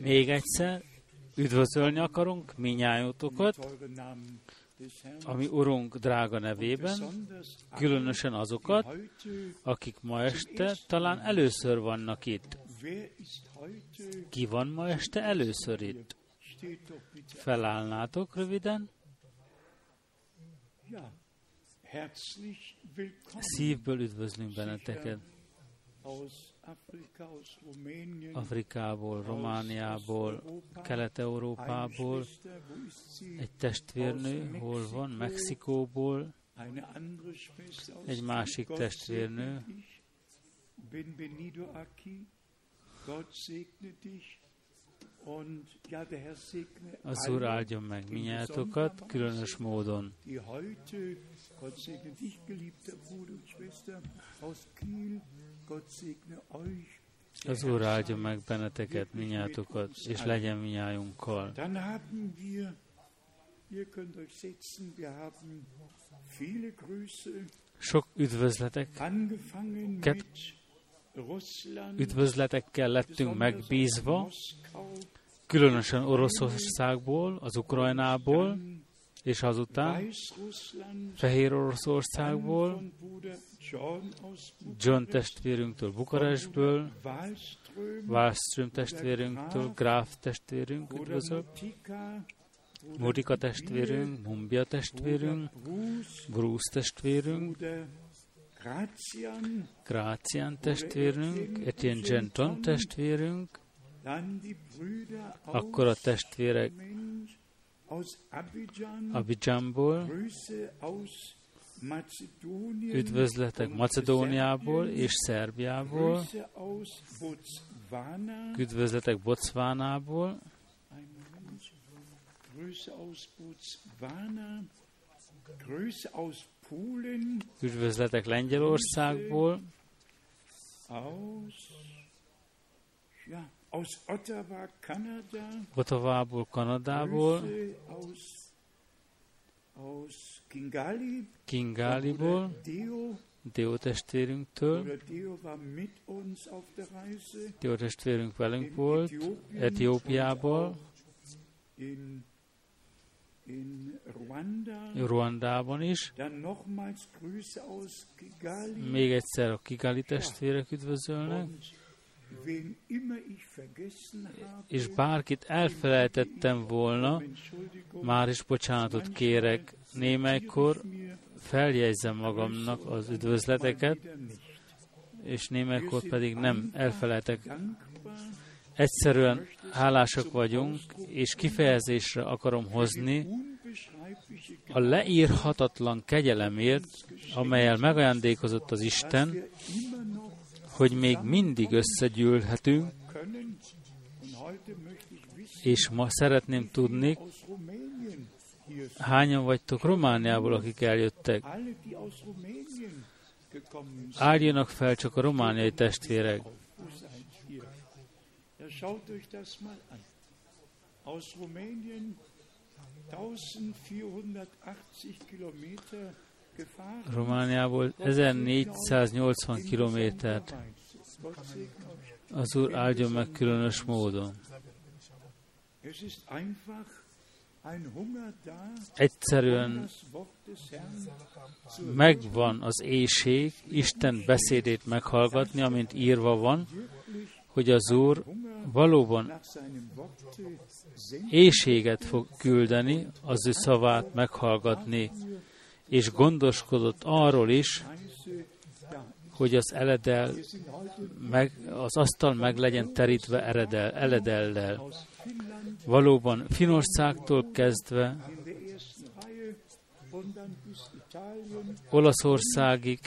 Még egyszer üdvözölni akarunk minnyájótokat, ami Urunk drága nevében, különösen azokat, akik ma este talán először vannak itt. Ki van ma este először itt? Felállnátok röviden? Szívből üdvözlünk benneteket. Afrikából, Romániából, Kelet-Európából, egy testvérnő, hol van, Mexikóból, egy másik testvérnő, az Úr áldjon meg minnyátokat, különös módon. Az Úr áldjon meg benneteket, minnyátokat, és legyen minnyájunkkal. Sok üdvözletek, üdvözletekkel lettünk megbízva, különösen Oroszországból, az Ukrajnából, és azután Fehér Oroszországból, John testvérünktől Bukarestből, Wallström testvérünktől, Graf testvérünk üdvözöl, Modika testvérünk, Mumbia testvérünk, Bruce testvérünk, Grácián testvérünk, Etienne Genton testvérünk, akkor a testvérek Abidjanból, üdvözletek Macedóniából és Szerbiából, üdvözletek Botswanából, üdvözletek Lengyelországból, Ottavából, Kanadából, Kingáliból, Deo testvérünktől, Deo testvérünk velünk volt, Etiópiából, Ruandában is. Még egyszer a Kigali testvérek üdvözölnek és bárkit elfelejtettem volna, már is bocsánatot kérek, némelykor feljegyzem magamnak az üdvözleteket, és némelykor pedig nem elfelejtek. Egyszerűen hálásak vagyunk, és kifejezésre akarom hozni a leírhatatlan kegyelemért, amelyel megajándékozott az Isten, hogy még mindig összegyűlhetünk, és ma szeretném tudni, hányan vagytok Romániából, akik eljöttek. Álljanak fel csak a romániai testvérek. Aus Rumänien 1480 Kilometer Romániából 1480 kilométert. Az Úr áldjon meg különös módon. Egyszerűen megvan az éjség, Isten beszédét meghallgatni, amint írva van, hogy az Úr valóban éjséget fog küldeni, az ő szavát meghallgatni és gondoskodott arról is, hogy az eledel, meg, az asztal meg legyen terítve eredel, eledellel. Valóban Finországtól kezdve Olaszországig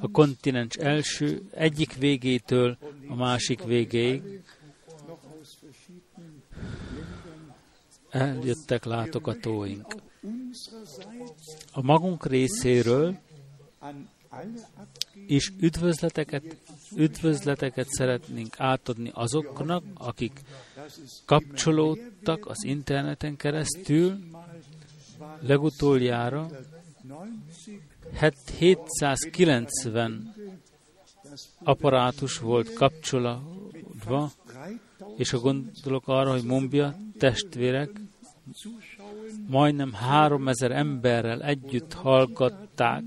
a kontinens első egyik végétől a másik végéig eljöttek látogatóink. A magunk részéről is üdvözleteket, üdvözleteket szeretnénk átadni azoknak, akik kapcsolódtak az interneten keresztül legutoljára 790 apparátus volt kapcsolatva, és a gondolok arra, hogy Mumbia testvérek majdnem 3000 emberrel együtt hallgatták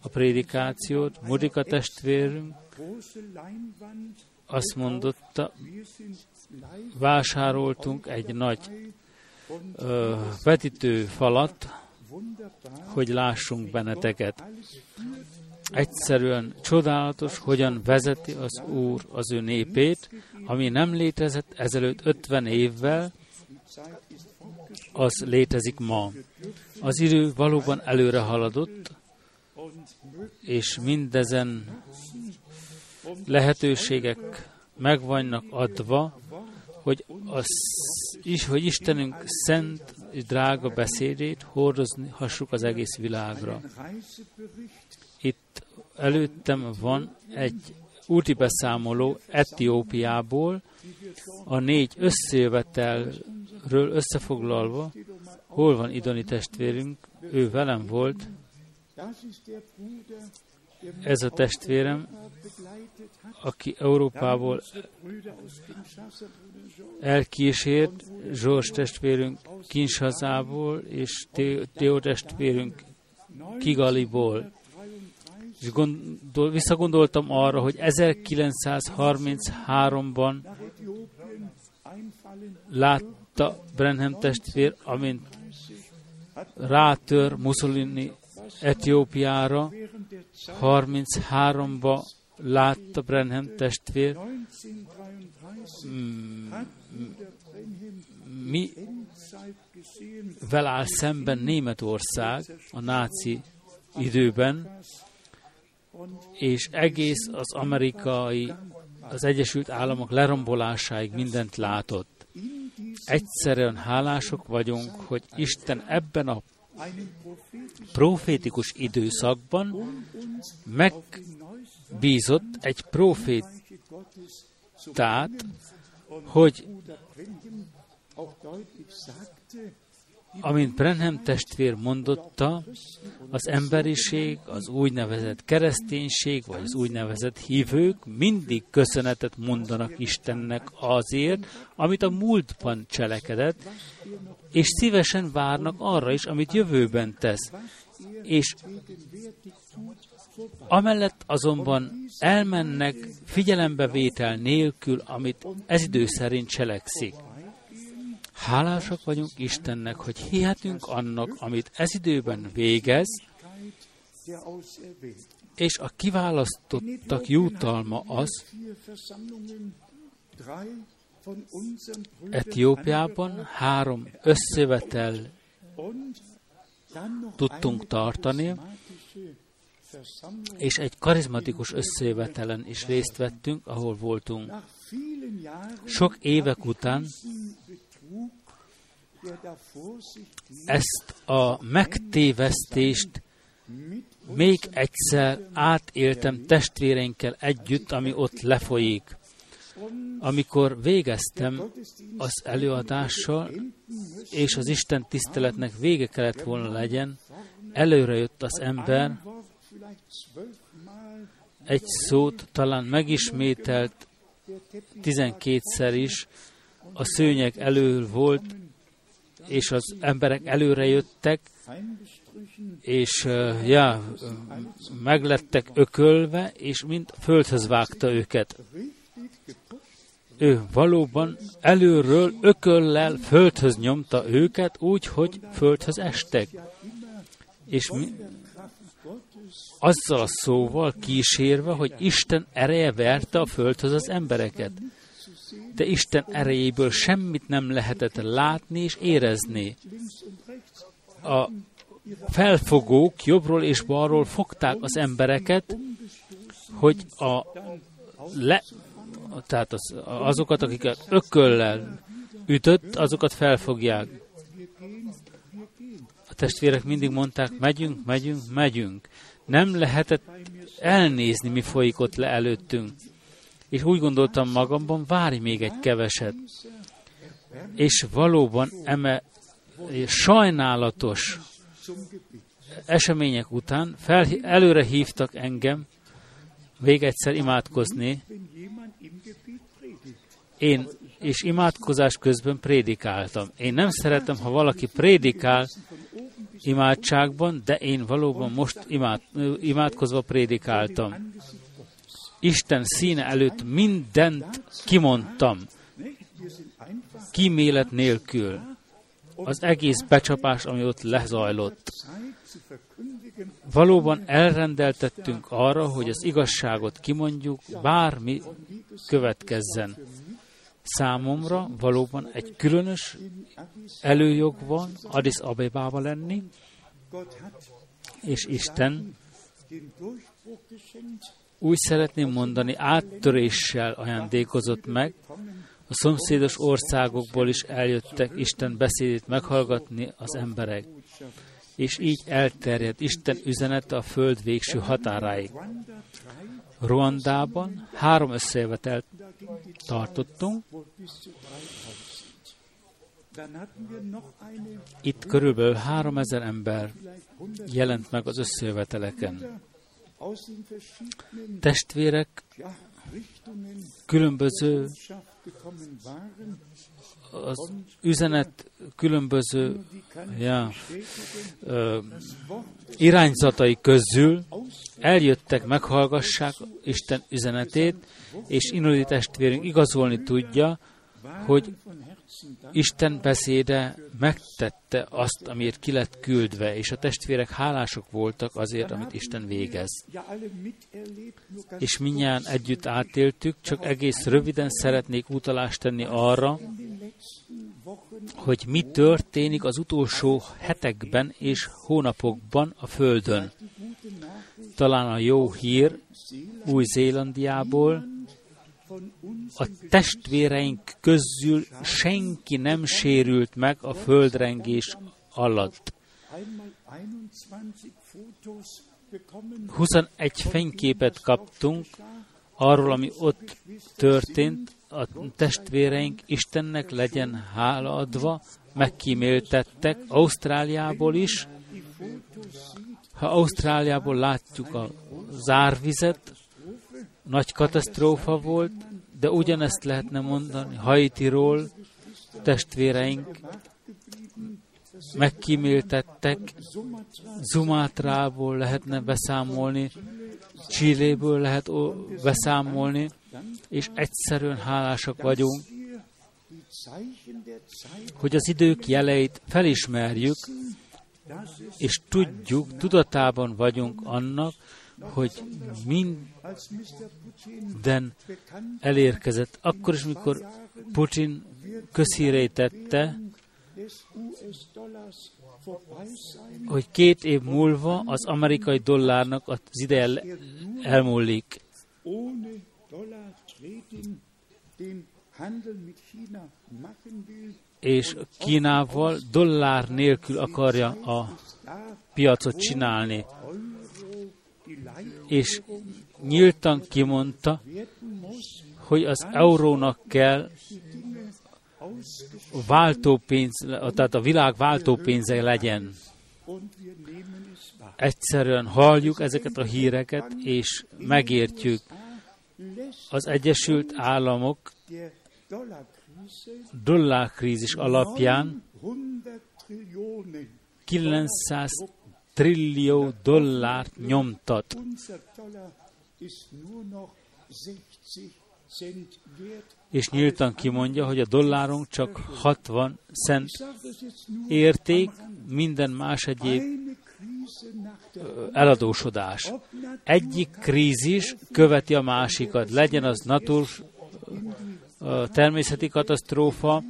a prédikációt. Mudika testvérünk azt mondotta, vásároltunk egy nagy vetítő falat, hogy lássunk benneteket. Egyszerűen csodálatos, hogyan vezeti az Úr az ő népét, ami nem létezett ezelőtt 50 évvel, az létezik ma. Az idő valóban előre haladott, és mindezen lehetőségek megvannak adva, hogy, az, is, hogy Istenünk szent és drága beszédét hordozni hassuk az egész világra. Itt előttem van egy úti beszámoló Etiópiából, a négy összejövetelről összefoglalva, hol van Idoni testvérünk, ő velem volt, ez a testvérem, aki Európából elkísért, Zsors testvérünk Kinshazából, és Teó testvérünk Kigaliból. És gondol, visszagondoltam arra, hogy 1933-ban látta Brenham testvér, amint rátör Mussolini Etiópiára, 33-ba látta Brenham testvér, mm, mi vel áll szemben Németország a náci időben, és egész az amerikai, az Egyesült Államok lerombolásáig mindent látott. Egyszerűen hálások vagyunk, hogy Isten ebben a profétikus időszakban megbízott egy profétát, hogy amint Brenham testvér mondotta, az emberiség, az úgynevezett kereszténység, vagy az úgynevezett hívők mindig köszönetet mondanak Istennek azért, amit a múltban cselekedett, és szívesen várnak arra is, amit jövőben tesz. És amellett azonban elmennek figyelembevétel nélkül, amit ez idő szerint cselekszik. Hálásak vagyunk Istennek, hogy hihetünk annak, amit ez időben végez, és a kiválasztottak jutalma az, Etiópiában három összevetel tudtunk tartani, és egy karizmatikus összejövetelen is részt vettünk, ahol voltunk. Sok évek után ezt a megtévesztést még egyszer átéltem testvéreinkkel együtt, ami ott lefolyik. Amikor végeztem az előadással, és az Isten tiszteletnek vége kellett volna legyen, előre jött az ember, egy szót talán megismételt tizenkétszer is, a szőnyeg elől volt, és az emberek előre jöttek, és ja, meglettek ökölve, és mind földhöz vágta őket. Ő valóban előről ököllel földhöz nyomta őket, úgy, hogy földhöz estek. És mi, azzal a szóval kísérve, hogy Isten ereje verte a földhöz az embereket de Isten erejéből semmit nem lehetett látni és érezni. A felfogók jobbról és balról fogták az embereket, hogy a le, tehát az, azokat, akiket ököllel ütött, azokat felfogják. A testvérek mindig mondták, megyünk, megyünk, megyünk. Nem lehetett elnézni, mi folyik ott le előttünk és úgy gondoltam magamban, várj még egy keveset. És valóban eme sajnálatos események után fel, előre hívtak engem még egyszer imádkozni. Én és imádkozás közben prédikáltam. Én nem szeretem, ha valaki prédikál imádságban, de én valóban most imád, imádkozva prédikáltam. Isten színe előtt mindent kimondtam, kímélet nélkül. Az egész becsapás, ami ott lezajlott. Valóban elrendeltettünk arra, hogy az igazságot kimondjuk, bármi következzen. Számomra valóban egy különös előjog van Addis Abebába lenni, és Isten úgy szeretném mondani, áttöréssel ajándékozott meg, a szomszédos országokból is eljöttek Isten beszédét meghallgatni az emberek, és így elterjedt Isten üzenete a föld végső határáig. Ruandában három összejövetelt tartottunk. Itt körülbelül három ezer ember jelent meg az összejöveteleken. Testvérek különböző az üzenet különböző ja, ö, irányzatai közül eljöttek, meghallgassák Isten üzenetét, és Inudi testvérünk igazolni tudja, hogy Isten beszéde megtette azt, amiért ki lett küldve, és a testvérek hálások voltak azért, amit Isten végez. És minnyáján együtt átéltük, csak egész röviden szeretnék utalást tenni arra, hogy mi történik az utolsó hetekben és hónapokban a Földön. Talán a jó hír Új-Zélandiából, a testvéreink közül senki nem sérült meg a földrengés alatt. 21 fényképet kaptunk arról, ami ott történt, a testvéreink Istennek legyen hála adva, megkíméltettek Ausztráliából is. Ha Ausztráliából látjuk a zárvizet, nagy katasztrófa volt, de ugyanezt lehetne mondani Haitiról, testvéreink megkíméltettek, Zumátrából lehetne beszámolni, Csilléből lehet beszámolni, és egyszerűen hálásak vagyunk, hogy az idők jeleit felismerjük, és tudjuk, tudatában vagyunk annak, hogy minden elérkezett. Akkor is, mikor Putin közhírejtette, hogy két év múlva az amerikai dollárnak az ideje elmúlik. És Kínával dollár nélkül akarja a piacot csinálni és nyíltan kimondta, hogy az eurónak kell váltópénz, tehát a világ váltópénze legyen. Egyszerűen halljuk ezeket a híreket, és megértjük. Az Egyesült Államok dollárkrízis alapján 900 trillió dollárt nyomtat. És nyíltan kimondja, hogy a dollárunk csak 60 cent érték, minden más egyéb eladósodás. Egyik krízis követi a másikat, legyen az natur, természeti katasztrófa,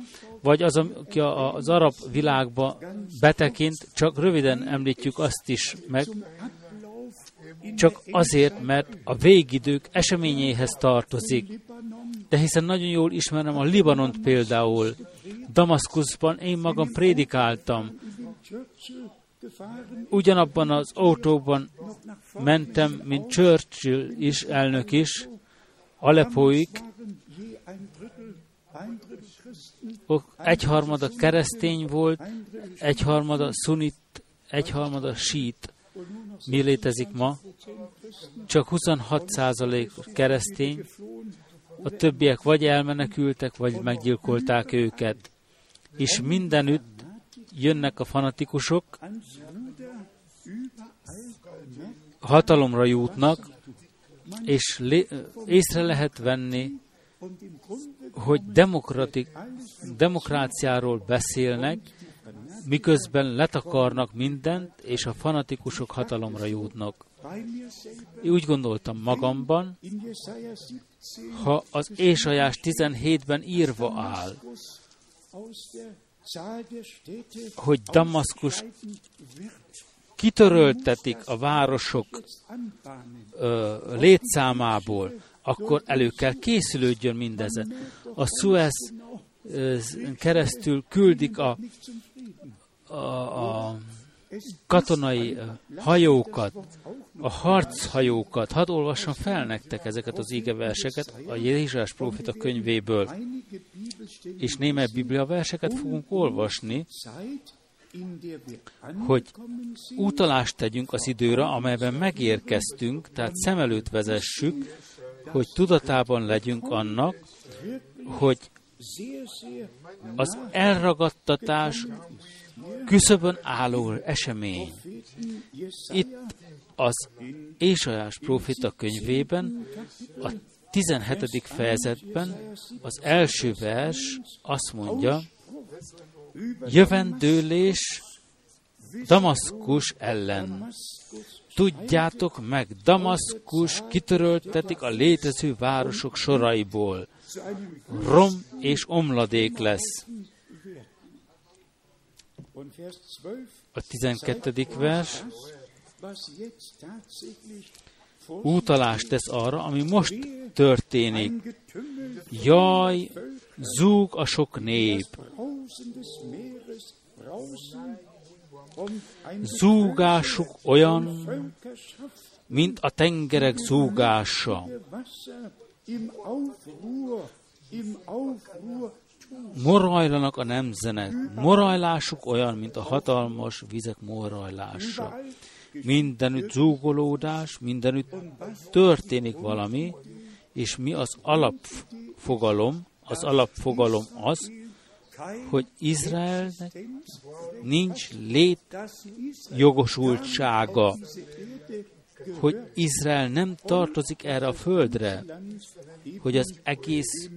vagy az, aki az arab világba betekint, csak röviden említjük azt is meg, csak azért, mert a végidők eseményéhez tartozik. De hiszen nagyon jól ismerem a Libanont például. Damaszkuszban én magam prédikáltam. Ugyanabban az autóban mentem, mint Churchill is, elnök is, Alepoig, egyharmada keresztény volt, egyharmada szunit, egyharmada sít. Mi létezik ma? Csak 26% keresztény, a többiek vagy elmenekültek, vagy meggyilkolták őket. És mindenütt jönnek a fanatikusok, hatalomra jutnak, és lé- észre lehet venni, hogy demokratik, demokráciáról beszélnek, miközben letakarnak mindent, és a fanatikusok hatalomra jutnak. Én úgy gondoltam magamban, ha az Ésajás 17-ben írva áll, hogy Damaszkus kitöröltetik a városok ö, létszámából, akkor elő kell készülődjön mindezen. A Suez keresztül küldik a, a, a katonai hajókat, a harchajókat. Hadd olvassam fel nektek ezeket az verseket a Jézsás profita könyvéből. És némely biblia verseket fogunk olvasni, hogy utalást tegyünk az időre, amelyben megérkeztünk, tehát szem előtt vezessük, hogy tudatában legyünk annak, hogy az elragadtatás küszöbön álló esemény. Itt az Ésajás profita könyvében, a 17. fejezetben az első vers azt mondja, jövendőlés Damaszkus ellen. Tudjátok meg, Damaszkus kitöröltetik a létező városok soraiból. Rom és omladék lesz. A 12. vers útalást tesz arra, ami most történik. Jaj, zúg a sok nép. Zúgásuk olyan, mint a tengerek zúgása. Morajlanak a nemzenek, morajlásuk olyan, mint a hatalmas vizek morajlása. Mindenütt zúgolódás, mindenütt történik valami, és mi az alapfogalom, az alapfogalom az, hogy Izraelnek nincs lét jogosultsága, hogy Izrael nem tartozik erre a földre, hogy az egész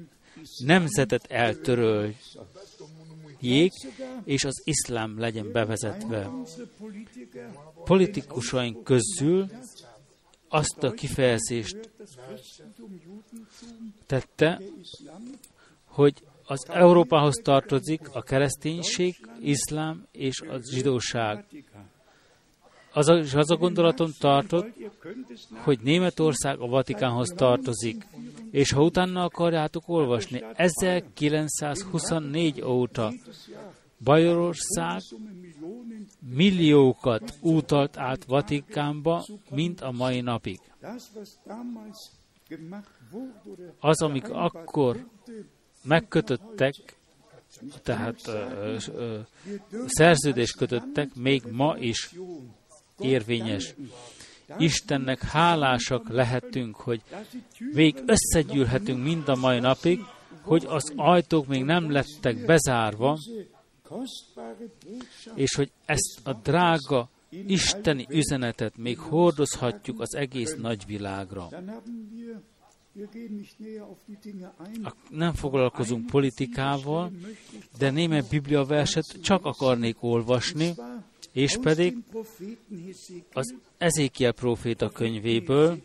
nemzetet eltöröljék, és az iszlám legyen bevezetve. Politikusaink közül azt a kifejezést tette, hogy az Európához tartozik a kereszténység, iszlám és a zsidóság. Az a, az a gondolatom tartott, hogy Németország a Vatikánhoz tartozik. És ha utána akarjátok olvasni, 1924 óta Bajorország milliókat utalt át Vatikánba, mint a mai napig. Az, amik akkor megkötöttek, tehát ö, ö, szerződés kötöttek, még ma is érvényes. Istennek hálásak lehetünk, hogy még összegyűlhetünk mind a mai napig, hogy az ajtók még nem lettek bezárva, és hogy ezt a drága isteni üzenetet még hordozhatjuk az egész nagyvilágra. Nem foglalkozunk politikával, de némely Biblia verset csak akarnék olvasni, és pedig az Ezékiel próféta könyvéből,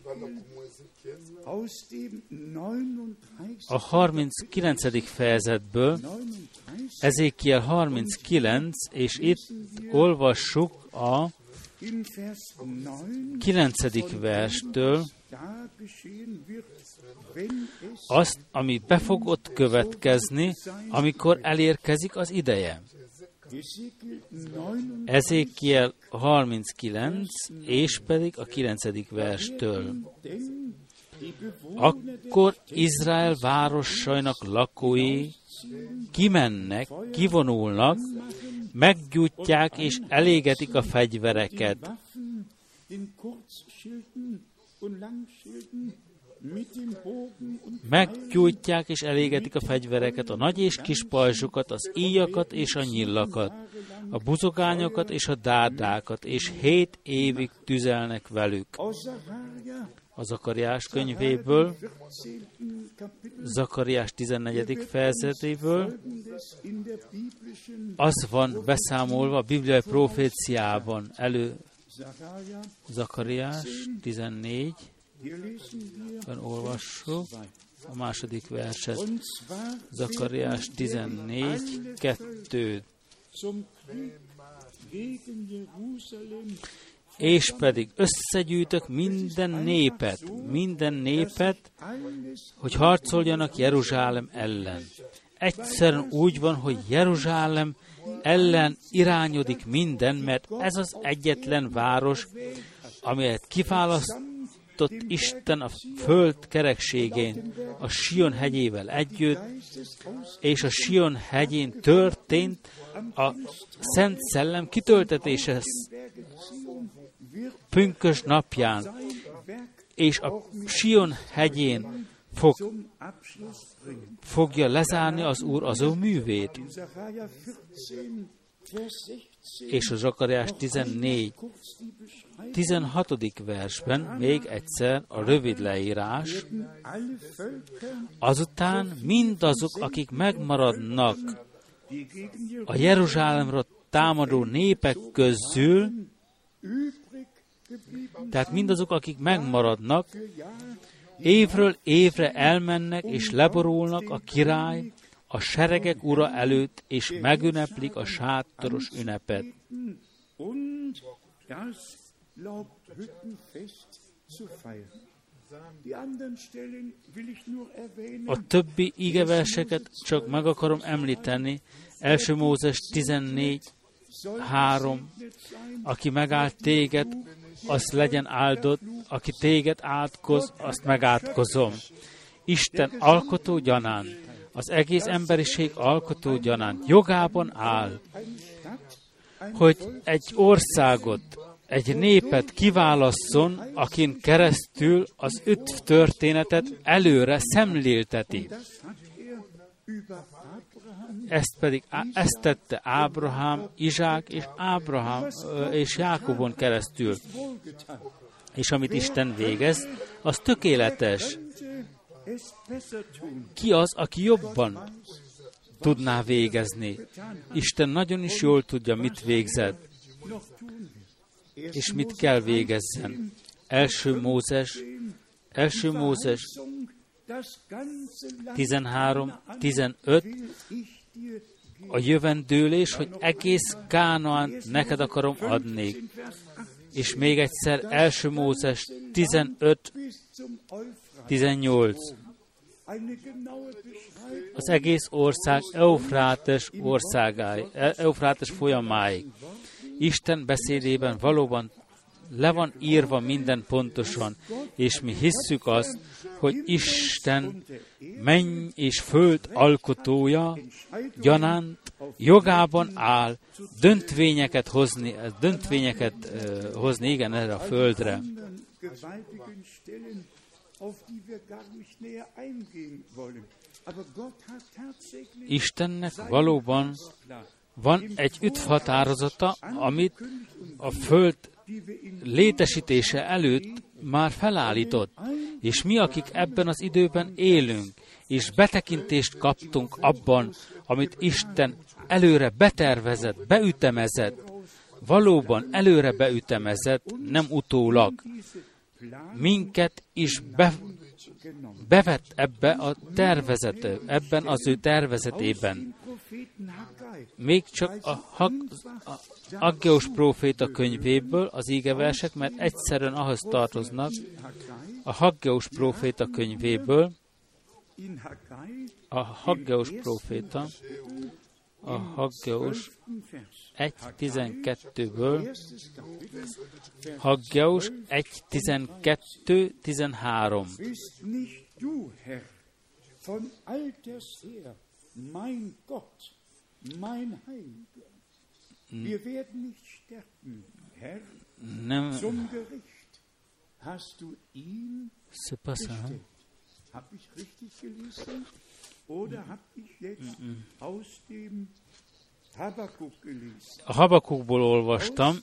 a 39. fejezetből, Ezékiel 39, és itt olvassuk a 9. verstől azt, ami be fog ott következni, amikor elérkezik az ideje. Ezékiel 39, és pedig a 9. verstől. Akkor Izrael városainak lakói kimennek, kivonulnak, meggyújtják és elégetik a fegyvereket, Meggyújtják és elégetik a fegyvereket, a nagy és kis pajzsokat, az íjakat és a nyillakat, a buzogányokat és a dárdákat, és hét évig tüzelnek velük. A Zakariás könyvéből, Zakariás 14. fejezetéből, az van beszámolva a bibliai proféciában elő Zakariás 14, ben olvassuk a második verset. Zakariás 14, 2. És pedig összegyűjtök minden népet, minden népet, hogy harcoljanak Jeruzsálem ellen. Egyszerűen úgy van, hogy Jeruzsálem ellen irányodik minden, mert ez az egyetlen város, amelyet kiválaszt alkotott Isten a föld kerekségén, a Sion hegyével együtt, és a Sion hegyén történt a Szent Szellem kitöltetése pünkös napján, és a Sion hegyén fog, fogja lezárni az Úr az ő művét. És a Zakariás 14, 16. versben még egyszer a rövid leírás, azután mindazok, akik megmaradnak a Jeruzsálemra támadó népek közül, tehát mindazok, akik megmaradnak, évről évre elmennek és leborulnak a király, a seregek ura előtt, és megünneplik a sátoros ünnepet. A többi igeverseket csak meg akarom említeni. Első Mózes 14, 3. Aki megállt téged, az legyen áldott, aki téged átkoz, azt megátkozom. Isten alkotó gyanán, az egész emberiség alkotó gyanán jogában áll, hogy egy országot egy népet kiválasszon, akin keresztül az öt történetet előre szemlélteti. Ezt pedig ezt tette Ábrahám, Izsák és Ábrahám és Jákobon keresztül. És amit Isten végez, az tökéletes. Ki az, aki jobban tudná végezni? Isten nagyon is jól tudja, mit végzett és mit kell végezzen. Első Mózes, első Mózes 13, 15, a jövendőlés, hogy egész Kánaán neked akarom adni. És még egyszer első Mózes 15, 18. Az egész ország Eufrátes országáig, Eufrátes folyamáig. Isten beszédében valóban le van írva minden pontosan, és mi hisszük azt, hogy Isten menny és föld alkotója gyanánt jogában áll döntvényeket hozni, döntvényeket hozni, igen, erre a földre. Istennek valóban van egy üthatározata, amit a Föld létesítése előtt már felállított, és mi, akik ebben az időben élünk, és betekintést kaptunk abban, amit Isten előre betervezett, beütemezett, valóban előre beütemezett, nem utólag. Minket is be, bevett ebbe a tervezete, ebben az ő tervezetében. Még csak a, Hag, a Aggeus próféta könyvéből az ígeversek, mert egyszerűen ahhoz tartoznak, a Haggeus próféta könyvéből, a Haggeus próféta, a Haggeus 1.12-ből, Haggeus 1.12-13. Von alters her, mein Gott, mein Heiliger. Wir werden nicht sterben, Herr, nem... zum Gericht. Hast du ihn C'est pas ça, hein? gestellt? Hab ich richtig gelesen? Habakkuk gelesen? A Habakukból olvastam,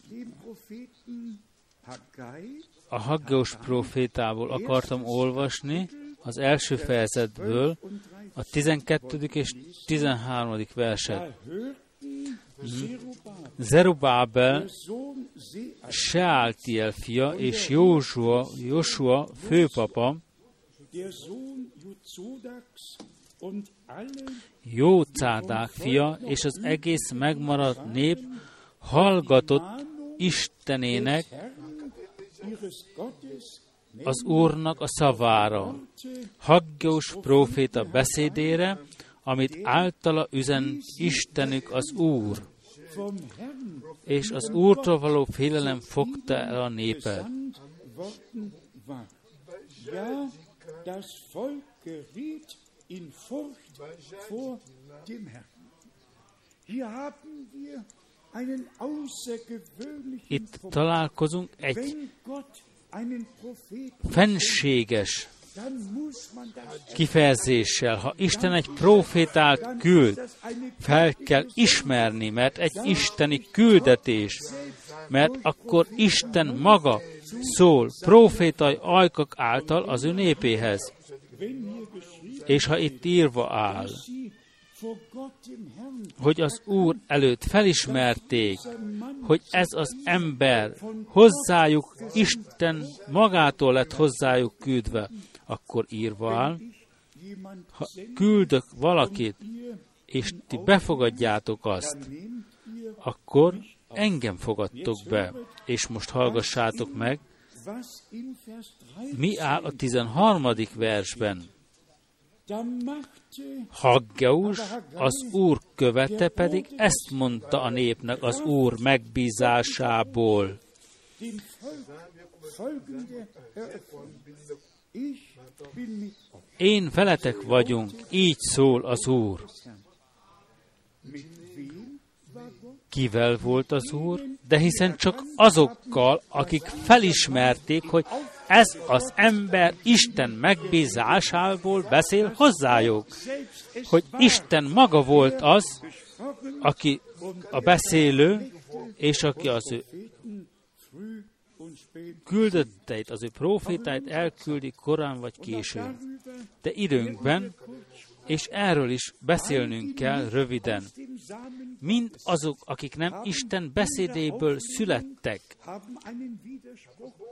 a Haggeus profétából akartam olvasni, az első fejezetből, a 12. és 13. verset. Zerubabel, Zerubábel, Sealtiel fia és Józsua, Joshua főpapa, alle Jócádák fia és az egész megmaradt nép hallgatott Istenének, az Úrnak a szavára, Haggeus próféta beszédére, amit általa üzen Istenük az Úr, és az Úrtól való félelem fogta el a népet. Ja, das Volk geriet Furcht vor dem Herrn. Itt találkozunk egy fenséges kifejezéssel, ha Isten egy profétát küld, fel kell ismerni, mert egy isteni küldetés, mert akkor Isten maga szól profétai ajkak által az ő népéhez. És ha itt írva áll, hogy az Úr előtt felismerték, hogy ez az ember hozzájuk, Isten magától lett hozzájuk küldve, akkor írva áll, ha küldök valakit, és ti befogadjátok azt, akkor engem fogadtok be. És most hallgassátok meg, was in Vers 3 mi áll a 13. versben. Haggeus, az Úr követe pedig ezt mondta a népnek az Úr megbízásából. Én veletek vagyunk, így szól az Úr. Kivel volt az Úr? De hiszen csak azokkal, akik felismerték, hogy ez az ember Isten megbízásából beszél hozzájuk. Hogy Isten maga volt az, aki a beszélő, és aki az ő küldötteit, az ő profétáit elküldi korán vagy későn. De időnkben, és erről is beszélnünk kell röviden, mind azok, akik nem Isten beszédéből születtek,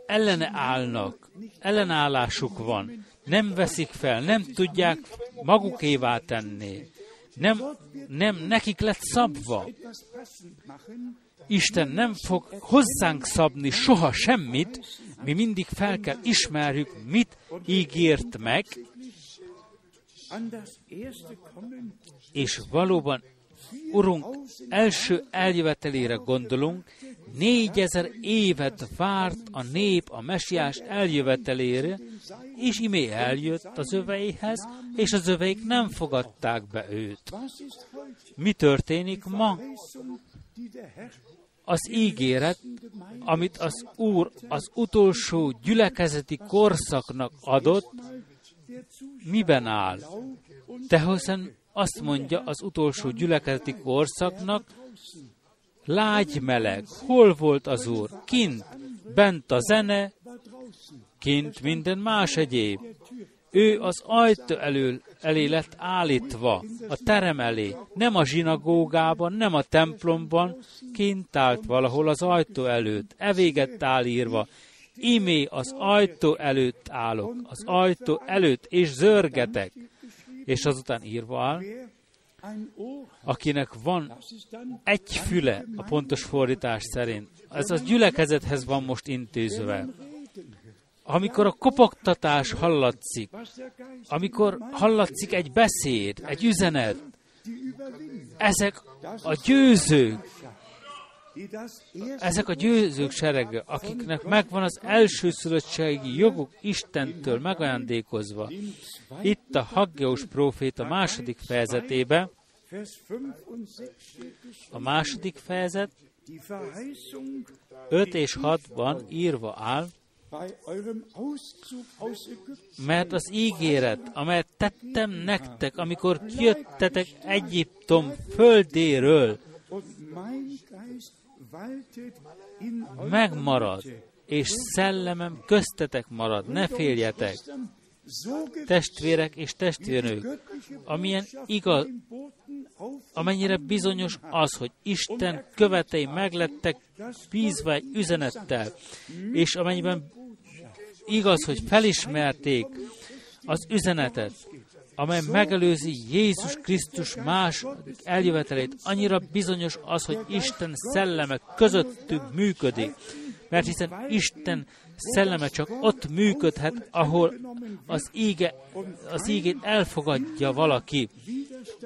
ellene állnak, ellenállásuk van, nem veszik fel, nem tudják magukévá tenni, nem, nem nekik lett szabva. Isten nem fog hozzánk szabni soha semmit, mi mindig fel kell ismerjük, mit ígért meg, an das erste Kommen és valóban Urunk első eljövetelére gondolunk, négyezer évet várt a nép a mesiás eljövetelére, és imé eljött az öveihez, és az öveik nem fogadták be őt. Mi történik ma? Az ígéret, amit az Úr az utolsó gyülekezeti korszaknak adott, miben áll? und Tehosen azt mondja az utolsó gyülekezeti korszaknak, lágy meleg, hol volt az Úr? Kint, bent a zene, kint minden más egyéb. Ő az ajtó elől elé lett állítva, a terem elé, nem a zsinagógában, nem a templomban, kint állt valahol az ajtó előtt, evéget áll írva, imé az ajtó előtt állok, az ajtó előtt, és zörgetek. És azután írva áll, akinek van egy füle a pontos fordítás szerint. Ez az gyülekezethez van most intézve. Amikor a kopogtatás hallatszik, amikor hallatszik egy beszéd, egy üzenet, ezek a győzők, ezek a győzők serege, akiknek megvan az elsőszülöttségi joguk Istentől megajándékozva. Itt a Haggeus próféta második fejezetében, Vers 5 und 6 steht a második fejezet, Die Verheißung 5 és 6-ban írva áll, mert az ígéret, amelyet tettem nektek, amikor jöttetek Egyiptom földéről, megmarad, és szellemem köztetek marad, ne féljetek, testvérek és testvérnők, amilyen igaz, amennyire bizonyos az, hogy Isten követei meglettek bízva egy üzenettel, és amennyiben igaz, hogy felismerték az üzenetet, amely megelőzi Jézus Krisztus más eljövetelét, annyira bizonyos az, hogy Isten szelleme közöttük működik, mert hiszen Isten szelleme csak ott működhet, ahol az, íge, az ígét elfogadja valaki,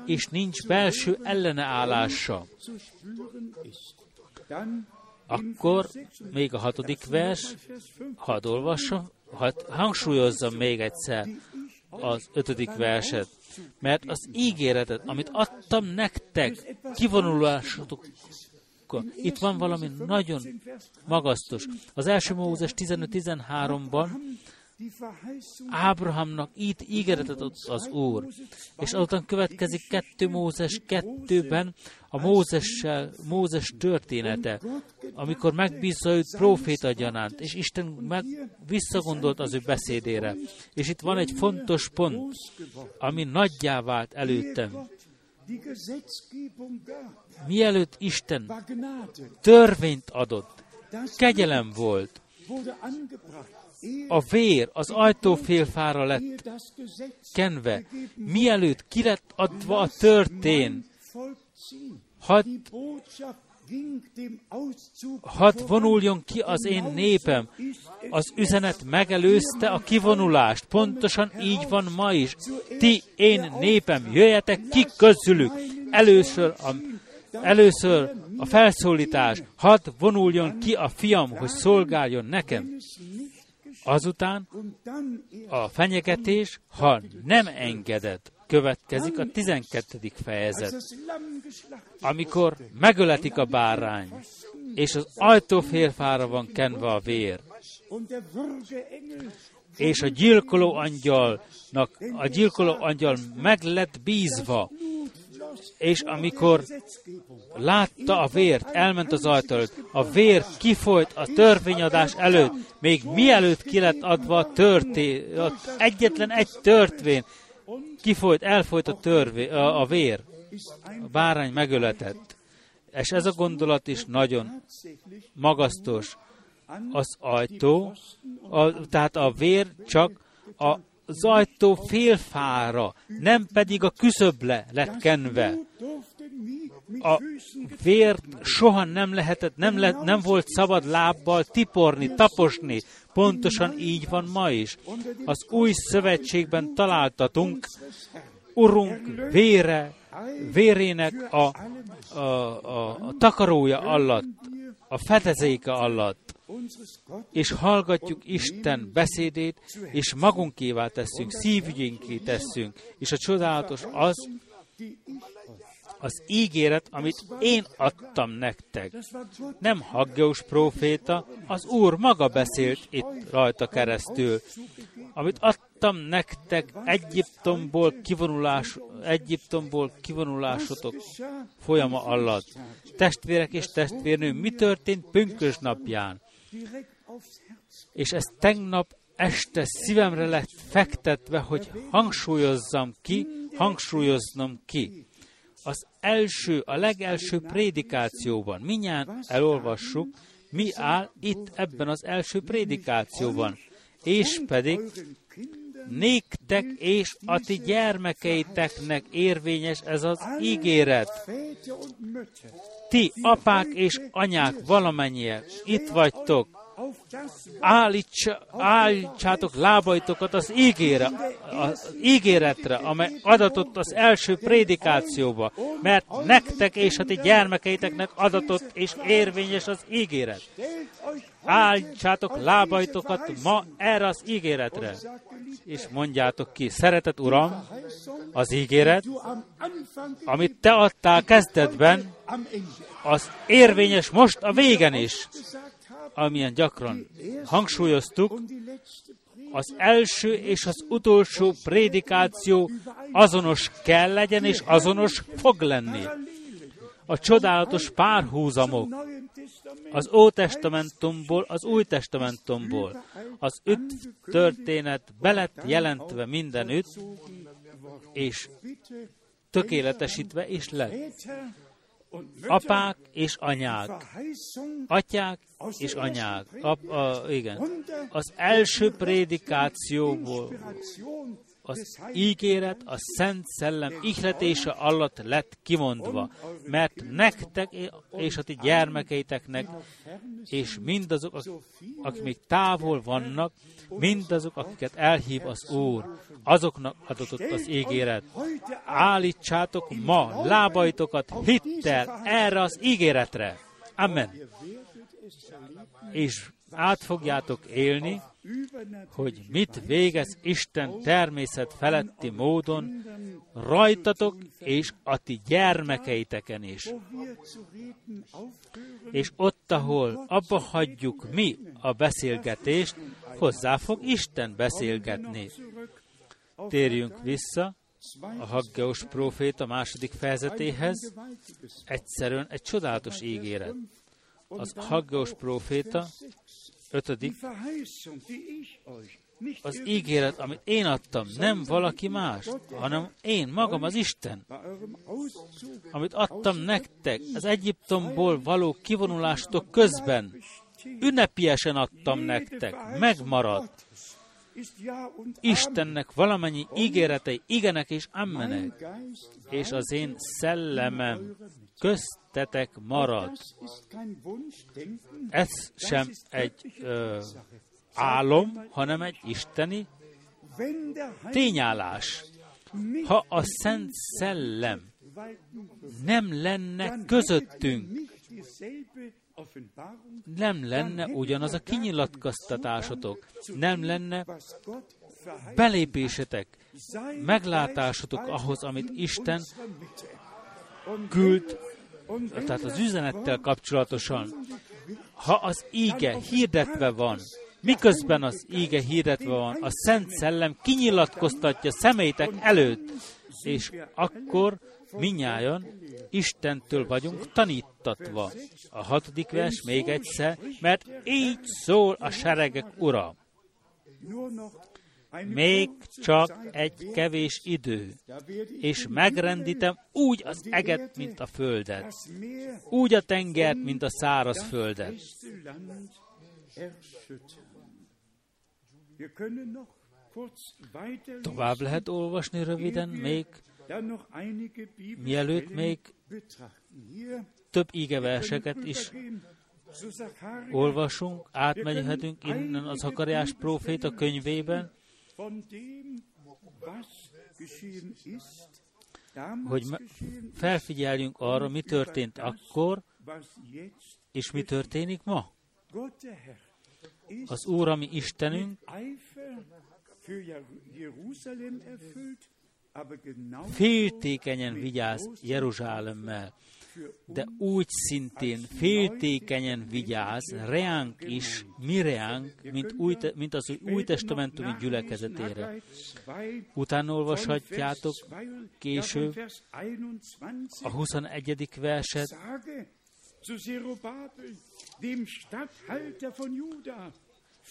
és nincs belső elleneállása. Akkor még a hatodik vers, hadd olvassam, hadd hangsúlyozzam még egyszer az ötödik verset, mert az ígéretet, amit adtam nektek, kivonulásotok, itt van valami nagyon magasztos. Az első Mózes 15-13-ban die Verheißung Ábrahamnak itt ígéretet ad az Úr. És azután következik 2 Mózes 2-ben a Mózessel, Mózes története, amikor megbízza őt proféta gyanánt, és Isten meg visszagondolt az ő beszédére. És itt van egy fontos pont, ami nagyjá vált előttem. Mielőtt Isten törvényt adott, kegyelem volt, a vér az ajtófélfára lett kenve, mielőtt ki lett adva a történ, hadd hadd vonuljon ki az én népem. Az üzenet megelőzte a kivonulást. Pontosan így van ma is. Ti, én népem, jöjjetek ki közülük. Először a, először a felszólítás. Hadd vonuljon ki a fiam, hogy szolgáljon nekem. Azután a fenyegetés, ha nem engedett, következik a 12. als fejezet. amikor megöletik a bárány, és az ajtóférfára van kenve a vér, és a gyilkoló angyalnak, a gyilkoló angyal meg lett bízva, és amikor látta a vért, elment az ajtó előtt, a vér kifolyt a törvényadás előtt, még mielőtt ki lett adva a törté, egyetlen egy törvény, kifolyt, elfolyt a, törvé, a, a vér, a bárány megöletett. És ez a gondolat is nagyon magasztos. Az ajtó, a, tehát a vér csak a, az ajtó félfára, nem pedig a küszöble lett kenve. A vért soha nem lehetett, nem, le, nem volt szabad lábbal tiporni, taposni. Pontosan így van ma is. Az új szövetségben találtatunk Urunk vére, vérének a, a, a, a takarója alatt, a fedezéke alatt, és hallgatjuk Isten beszédét, és magunkévá tesszünk, szívügyénké tesszünk. És a csodálatos az, az ígéret, amit én adtam nektek. Nem Haggeus próféta, az Úr maga beszélt itt rajta keresztül. Amit adtam nektek Egyiptomból, kivonulás, Egyiptomból kivonulásotok folyama alatt. Testvérek és testvérnő, mi történt pünkös napján? És ez tegnap este szívemre lett fektetve, hogy hangsúlyozzam ki, hangsúlyoznom ki. Az első, a legelső prédikációban, minnyáján elolvassuk, mi áll itt ebben az első prédikációban. És pedig néktek és a ti gyermekeiteknek érvényes ez az ígéret. Ti, apák és anyák valamennyien itt vagytok, állítsa, állítsátok lábaitokat az ígére, az ígéretre, amely adatott az első prédikációba, mert nektek és a ti gyermekeiteknek adatott és érvényes az ígéret. Állítsátok lábaitokat ma erre az ígéretre, és mondjátok ki, szeretet Uram, az ígéret, amit te adtál kezdetben, az érvényes most a végen is amilyen gyakran hangsúlyoztuk, az első és az utolsó prédikáció azonos kell legyen, és azonos fog lenni. A csodálatos párhúzamok az Ótestamentumból, az Új Testamentumból, az öt történet belett jelentve mindenütt, és tökéletesítve is lett apák és anyák, atyák és anyák, ap, a, igen, az első prédikációból az ígéret a Szent Szellem ihletése alatt lett kimondva, mert nektek és a ti gyermekeiteknek, és mindazok, akik még távol vannak, mindazok, akiket elhív az Úr, azoknak adott az ígéret. Állítsátok ma lábaitokat hittel erre az ígéretre. Amen. És át fogjátok élni, hogy mit végez Isten természet feletti módon rajtatok és a ti gyermekeiteken is. És ott, ahol abba hagyjuk mi a beszélgetést, hozzá fog Isten beszélgetni. Térjünk vissza a Haggeus próféta második fejezetéhez. Egyszerűen egy csodálatos ígéret. Az Haggeus próféta ötödik, az ígéret, amit én adtam, nem valaki más, hanem én magam az Isten, amit adtam nektek az Egyiptomból való kivonulástok közben, ünnepiesen adtam nektek, megmaradt. Istennek valamennyi ígéretei igenek és ammenek, és az én szellemem köztetek marad. Ez sem egy ö, álom, hanem egy isteni tényállás. Ha a Szent Szellem nem lenne közöttünk, nem lenne ugyanaz a kinyilatkoztatásotok, nem lenne belépésetek, meglátásotok ahhoz, amit Isten küld, tehát az üzenettel kapcsolatosan, ha az íge hirdetve van, miközben az íge hirdetve van, a Szent Szellem kinyilatkoztatja szemeitek előtt, és akkor minnyáján Istentől vagyunk tanítatva. A hatodik vers még egyszer, mert így szól a seregek ura. Még csak egy kevés idő, és megrendítem úgy az eget, mint a földet, úgy a tengert, mint a száraz földet. Tovább lehet olvasni röviden még mielőtt még több ígeverseket is olvasunk, átmegyhetünk innen az Zakariás próféta könyvében, hogy felfigyeljünk arra, mi történt akkor, és mi történik ma. Az Úr, ami Istenünk, féltékenyen vigyáz Jeruzsálemmel, de úgy szintén féltékenyen vigyáz reánk is, mi reánk, mint, új, mint az új testamentumi gyülekezetére. Utána olvashatjátok később a 21. verset,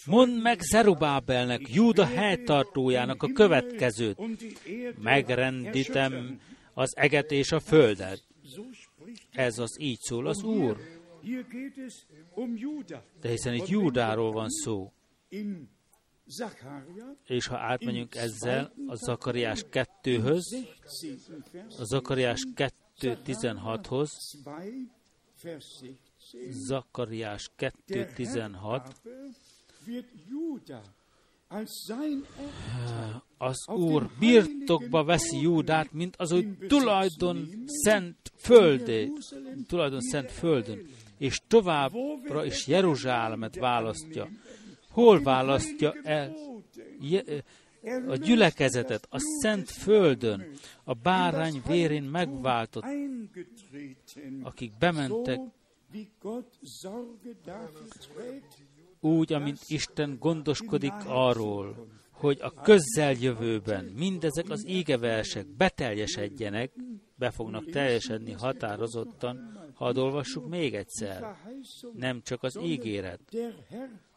Mondd meg Zerubábelnek, Júda helytartójának a következőt. Megrendítem az eget és a földet. Ez az így szól az Úr. De hiszen itt Júdáról van szó. És ha átmegyünk ezzel a Zakariás 2-höz, a Zakariás 2.16-hoz, Zakariás 2.16 az Úr birtokba veszi Júdát, mint az ő tulajdon szent földé, tulajdon szent földön, és továbbra is Jeruzsálemet választja. Hol választja el a gyülekezetet a szent földön, a bárány vérén megváltott, akik bementek úgy, amint Isten gondoskodik arról, hogy a közeljövőben mindezek az égeversek beteljesedjenek, be fognak teljesedni határozottan, ha olvassuk még egyszer. Nem csak az ígéret,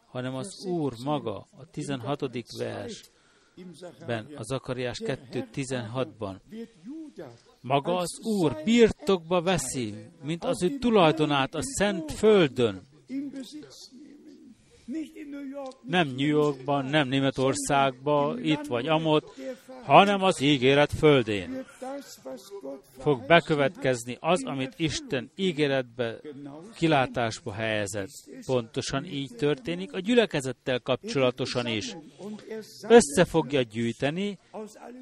hanem az Úr maga, a 16. versben, a Zakariás 2.16-ban. Maga az Úr birtokba veszi, mint az ő tulajdonát a szent földön, nem New Yorkban, nem Németországban, itt vagy amott, hanem az ígéret földén. Fog bekövetkezni az, amit Isten ígéretbe, kilátásba helyezett. Pontosan így történik a gyülekezettel kapcsolatosan is. Össze fogja gyűjteni,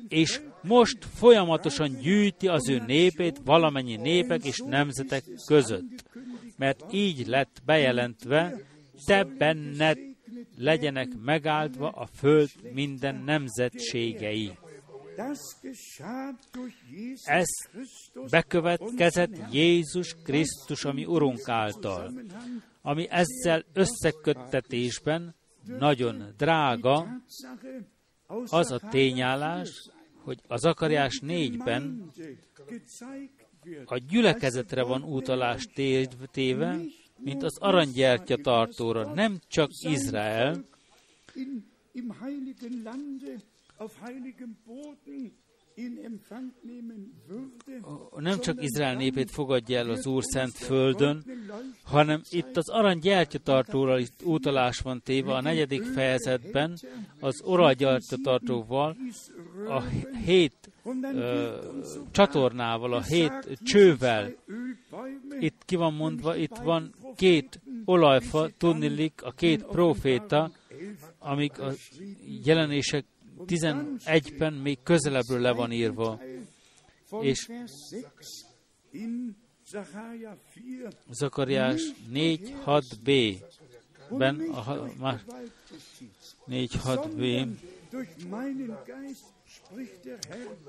és most folyamatosan gyűjti az ő népét valamennyi népek és nemzetek között. Mert így lett bejelentve, te benned legyenek megáldva a föld minden nemzetségei. Ez bekövetkezett Jézus Krisztus, ami Urunk által, ami ezzel összeköttetésben nagyon drága, az a tényállás, hogy az Akariás négyben a gyülekezetre van utalás téve, mint az aranygyertya tartóra, nem csak Izrael, nem csak Izrael népét fogadja el az Úr szent földön, hanem itt az arany gyertyatartóra utalás van téve a negyedik fejezetben, az orajgyertyatartóval, a hét ö, csatornával, a hét csővel. Itt ki van mondva, itt van két olajfa, tudnilik, a két proféta, amik a jelenések 11-ben még közelebbről le van írva. És Zakariás 4.6b ben a 4.6b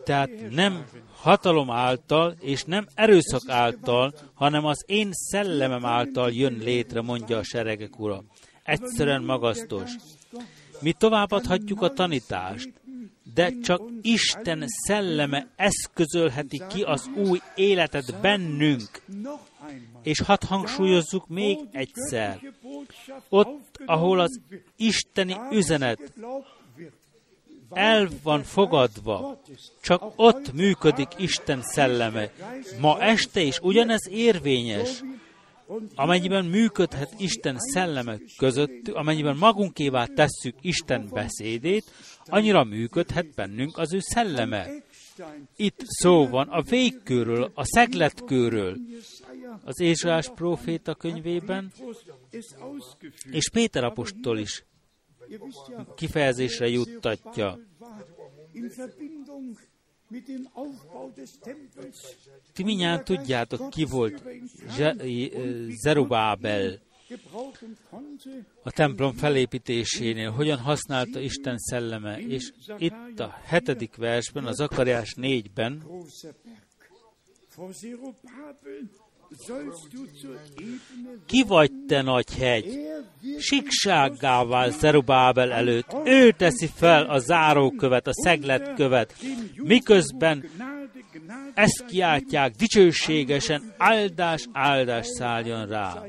tehát nem hatalom által és nem erőszak által, hanem az én szellemem által jön létre, mondja a seregek ura. Egyszerűen magasztos. Mi továbbadhatjuk a tanítást, de csak Isten szelleme eszközölheti ki az új életet bennünk. És hadd hangsúlyozzuk még egyszer, ott, ahol az isteni üzenet el van fogadva, csak ott működik Isten szelleme. Ma este is ugyanez érvényes, amennyiben működhet Isten szelleme között, amennyiben magunkévá tesszük Isten beszédét, annyira működhet bennünk az ő szelleme. Itt szó van a végkőről, a szegletkőről, az Ézsás próféta könyvében, és Péter apostol is kifejezésre juttatja. Ti minnyáján tudjátok, ki volt Zerubábel a templom felépítésénél, hogyan használta Isten szelleme, és itt a hetedik versben, az Akariás négyben, ki vagy te nagy hegy? Siksággá vál Zerubábel előtt. Ő teszi fel a zárókövet, a szegletkövet, miközben ezt kiáltják dicsőségesen, áldás, áldás szálljon rá.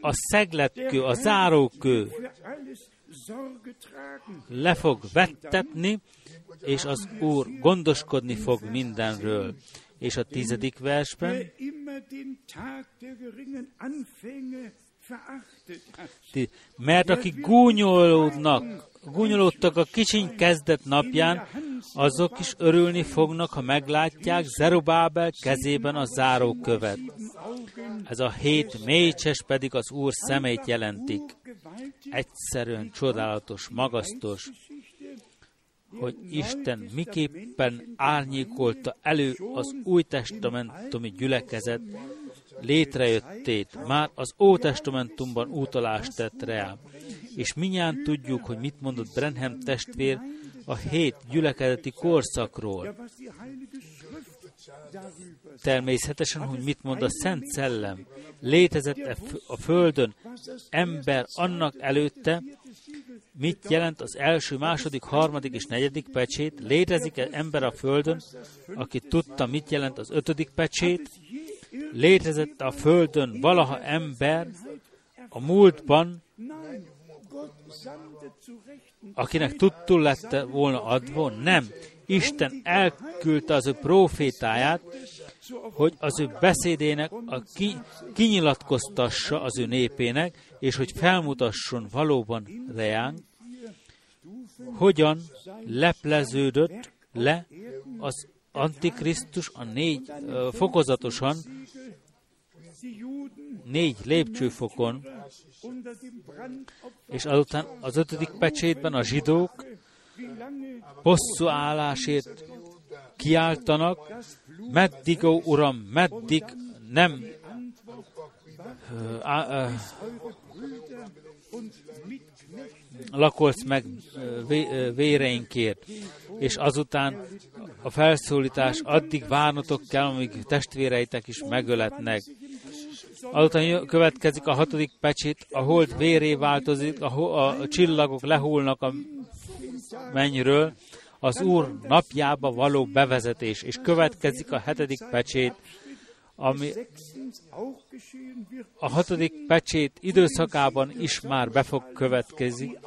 A szegletkő, a zárókő le fog vettetni, és az Úr gondoskodni fog mindenről. És a tizedik versben, mert akik gúnyolódnak, gúnyolódtak a kicsiny kezdet napján, azok is örülni fognak, ha meglátják Zerubábel kezében a zárókövet. Ez a hét mécses pedig az Úr szemét jelentik. Egyszerűen csodálatos, magasztos, hogy Isten miképpen árnyékolta elő az új testamentumi gyülekezet létrejöttét. Már az Ótestamentumban utalást tett rá. És minnyáján tudjuk, hogy mit mondott Brenham testvér a hét gyülekezeti korszakról. Természetesen, hogy mit mond a Szent Szellem. Létezett -e a Földön ember annak előtte, mit jelent az első, második, harmadik és negyedik pecsét? Létezik-e ember a Földön, aki tudta, mit jelent az ötödik pecsét? Létezett a Földön valaha ember a múltban, akinek tudtul lett volna adva? Nem. Isten elküldte az ő profétáját, hogy az ő beszédének a ki, kinyilatkoztassa az ő népének, és hogy felmutasson valóban reánk, hogyan lepleződött le az Antikrisztus a négy fokozatosan, négy lépcsőfokon, és azután az ötödik pecsétben a zsidók bosszú állásért kiáltanak, meddig, ó Uram, meddig nem uh, lakolsz meg véreinkért, és azután a felszólítás addig várnotok kell, amíg testvéreitek is megöletnek. Azután következik a hatodik pecsét, a hold véré változik, a, a csillagok lehulnak a mennyről, az Úr napjába való bevezetés, és következik a hetedik pecsét, ami a hatodik pecsét időszakában is már be fog következni.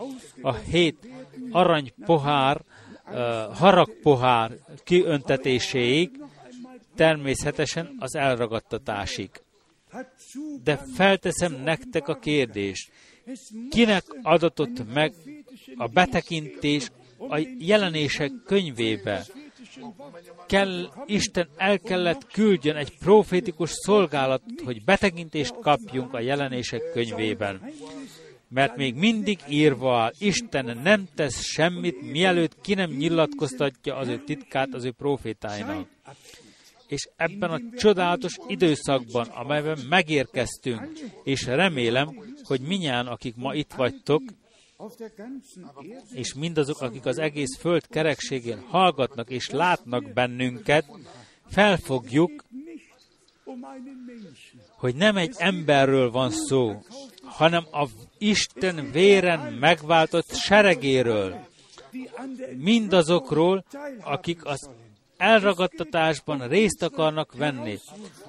A hét arany pohár, uh, harag pohár kiöntetéséig, természetesen az elragadtatásig. De felteszem nektek a kérdést, kinek adatott meg a betekintés a jelenések könyvébe? kell, Isten el kellett küldjön egy profétikus szolgálatot, hogy betekintést kapjunk a jelenések könyvében. Mert még mindig írva áll, Isten nem tesz semmit, mielőtt ki nem nyilatkoztatja az ő titkát az ő profétáinak. És ebben a csodálatos időszakban, amelyben megérkeztünk, és remélem, hogy minnyáján, akik ma itt vagytok, és mindazok, akik az egész föld kerekségén hallgatnak és látnak bennünket, felfogjuk, hogy nem egy emberről van szó, hanem a Isten véren megváltott seregéről, mindazokról, akik az elragadtatásban részt akarnak venni,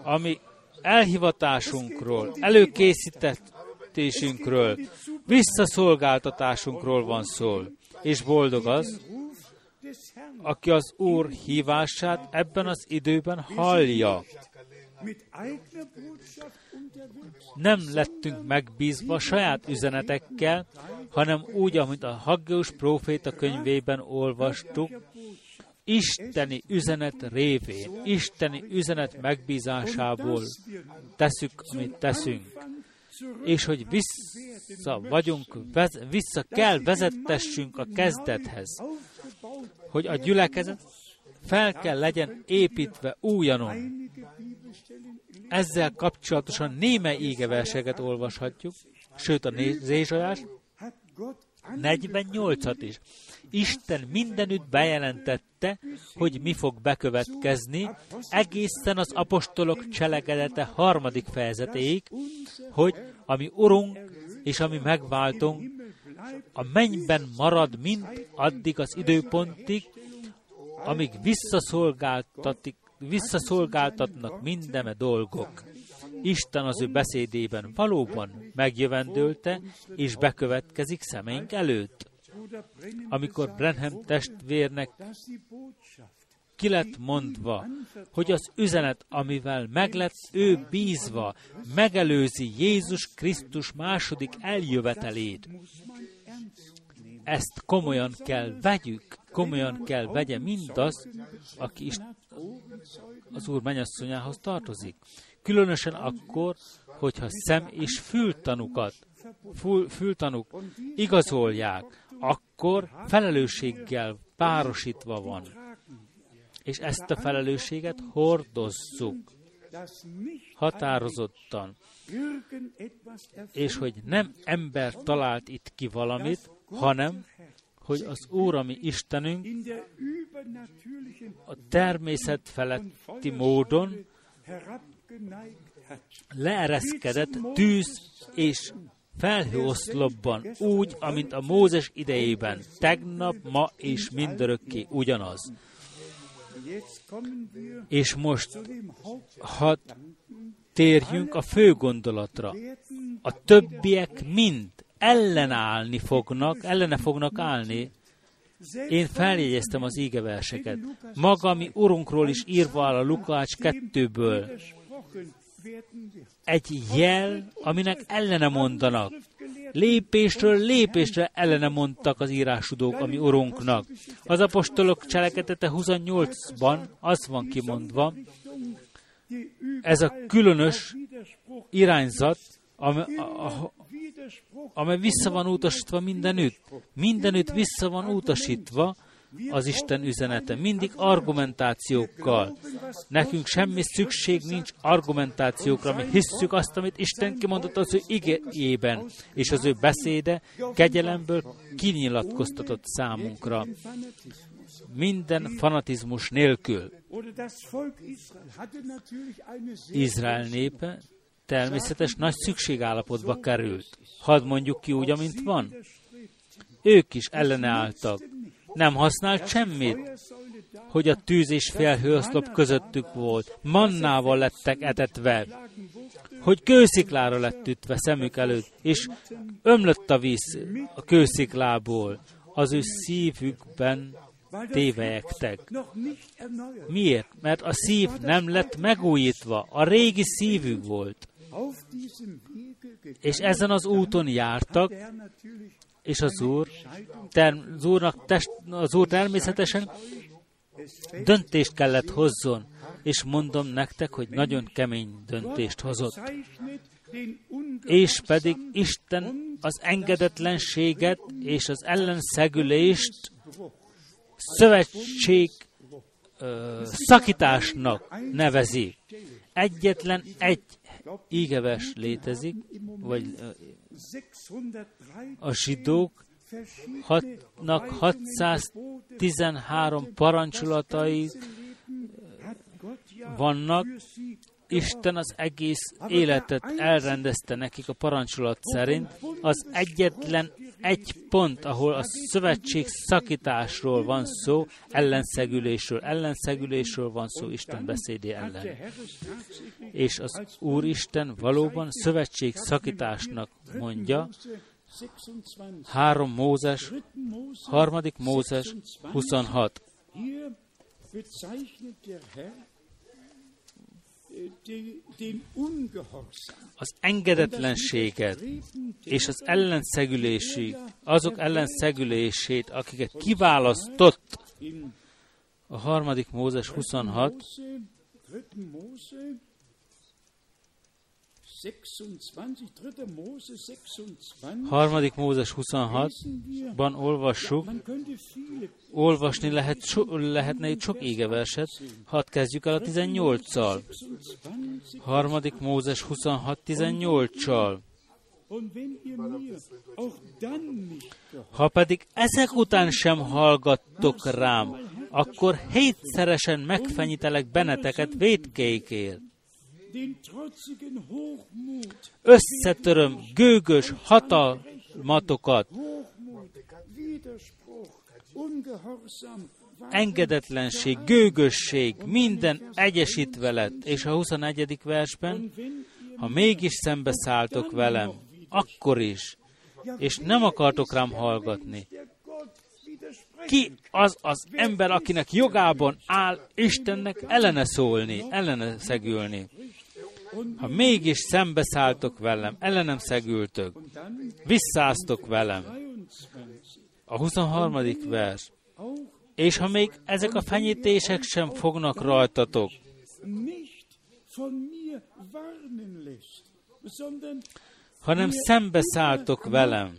ami elhivatásunkról, előkészített megtérítésünkről, visszaszolgáltatásunkról van szó. És boldog az, aki az Úr hívását ebben az időben hallja. Nem lettünk megbízva saját üzenetekkel, hanem úgy, amit a Haggeus próféta könyvében olvastuk, isteni üzenet révén, isteni üzenet megbízásából teszük, amit teszünk és hogy vissza vagyunk, vissza kell vezettessünk a kezdethez, hogy a gyülekezet fel kell legyen építve újanon. Ezzel kapcsolatosan néme égeverseket olvashatjuk, sőt a Zézsajás 48-at is. Isten mindenütt bejelentette, hogy mi fog bekövetkezni, egészen az apostolok cselekedete harmadik fejezetéig, hogy ami Urunk és ami megváltunk, a mennyben marad mind addig az időpontig, amíg visszaszolgáltatik, visszaszolgáltatnak mindeme dolgok. Isten az ő beszédében valóban megjövendőlte, és bekövetkezik szemeink előtt. Amikor Brenham testvérnek ki lett mondva, hogy az üzenet, amivel meg ő bízva, megelőzi Jézus Krisztus második eljövetelét. ezt komolyan kell vegyük, komolyan kell vegye mindaz, aki is az Úr mennyasszonyához tartozik. Különösen akkor, hogyha szem és fültanukat, fül, fültanuk igazolják, akkor felelősséggel párosítva van. És ezt a felelősséget hordozzuk határozottan. És hogy nem ember talált itt ki valamit, hanem hogy az Úr, ami Istenünk a természet feletti módon leereszkedett tűz és felhőoszlopban, úgy, amint a Mózes idejében, tegnap, ma és mindörökké ugyanaz. És most, ha térjünk a fő gondolatra, a többiek mind ellenállni fognak, ellene fognak állni. Én feljegyeztem az ígeverseket. Magami urunkról is írva áll a Lukács 2-ből. Egy jel, aminek ellene mondanak. Lépésről lépésre ellene mondtak az írásudók, ami urunknak. Az apostolok cselekedete 28-ban az van kimondva, ez a különös irányzat, ami, amely vissza van utasítva mindenütt. Mindenütt vissza van utasítva az Isten üzenete. Mindig argumentációkkal. Nekünk semmi szükség nincs argumentációkra. Mi hisszük azt, amit Isten kimondott az ő igéjében, és az ő beszéde kegyelemből kinyilatkoztatott számunkra. Minden fanatizmus nélkül. Izrael népe természetes nagy szükségállapotba került. Hadd mondjuk ki úgy, amint van. Ők is ellene álltak. Nem használt semmit, hogy a tűz és felhőoszlop közöttük volt. Mannával lettek etetve, hogy kősziklára lett ütve szemük előtt, és ömlött a víz a kősziklából. Az ő szívükben tévejektek. Miért? Mert a szív nem lett megújítva, a régi szívük volt. És ezen az úton jártak, és az Úr, ter, az, úrnak test, az Úr természetesen döntést kellett hozzon, és mondom nektek, hogy nagyon kemény döntést hozott. És pedig Isten az engedetlenséget és az ellenszegülést szövetség ö, szakításnak nevezi. Egyetlen egy ígeves létezik, vagy a zsidóknak 613 parancsolatai vannak, Isten az egész életet elrendezte nekik a parancsolat szerint. Az egyetlen egy pont, ahol a szövetség szakításról van szó, ellenszegülésről, ellenszegülésről van szó Isten beszédé ellen. És az Úristen valóban szövetség szakításnak mondja, 3 Mózes, 3. Mózes 26. Az engedetlenséget és az ellenszegülési, azok ellenszegülését, akiket kiválasztott a harmadik Mózes 26, Harmadik Mózes 26-ban olvassuk, olvasni lehet, so, lehetne itt sok égeverset. Hadd kezdjük el a 18-szal. Harmadik Mózes 26 18-sal. Ha pedig ezek után sem hallgattok rám, akkor hétszeresen megfenyítelek benneteket védkékért. Összetöröm gőgös hatalmatokat, engedetlenség, gőgösség, minden egyesítve lett. És a 21. versben, ha mégis szembeszálltok velem, akkor is, és nem akartok rám hallgatni. Ki az az ember, akinek jogában áll Istennek ellene szólni, ellene szegülni? Ha mégis szembeszálltok velem, ellenem szegültök, visszáztok velem, A 23. vers. És ha még ezek a fenyítések sem fognak rajtatok, hanem szembeszálltok velem.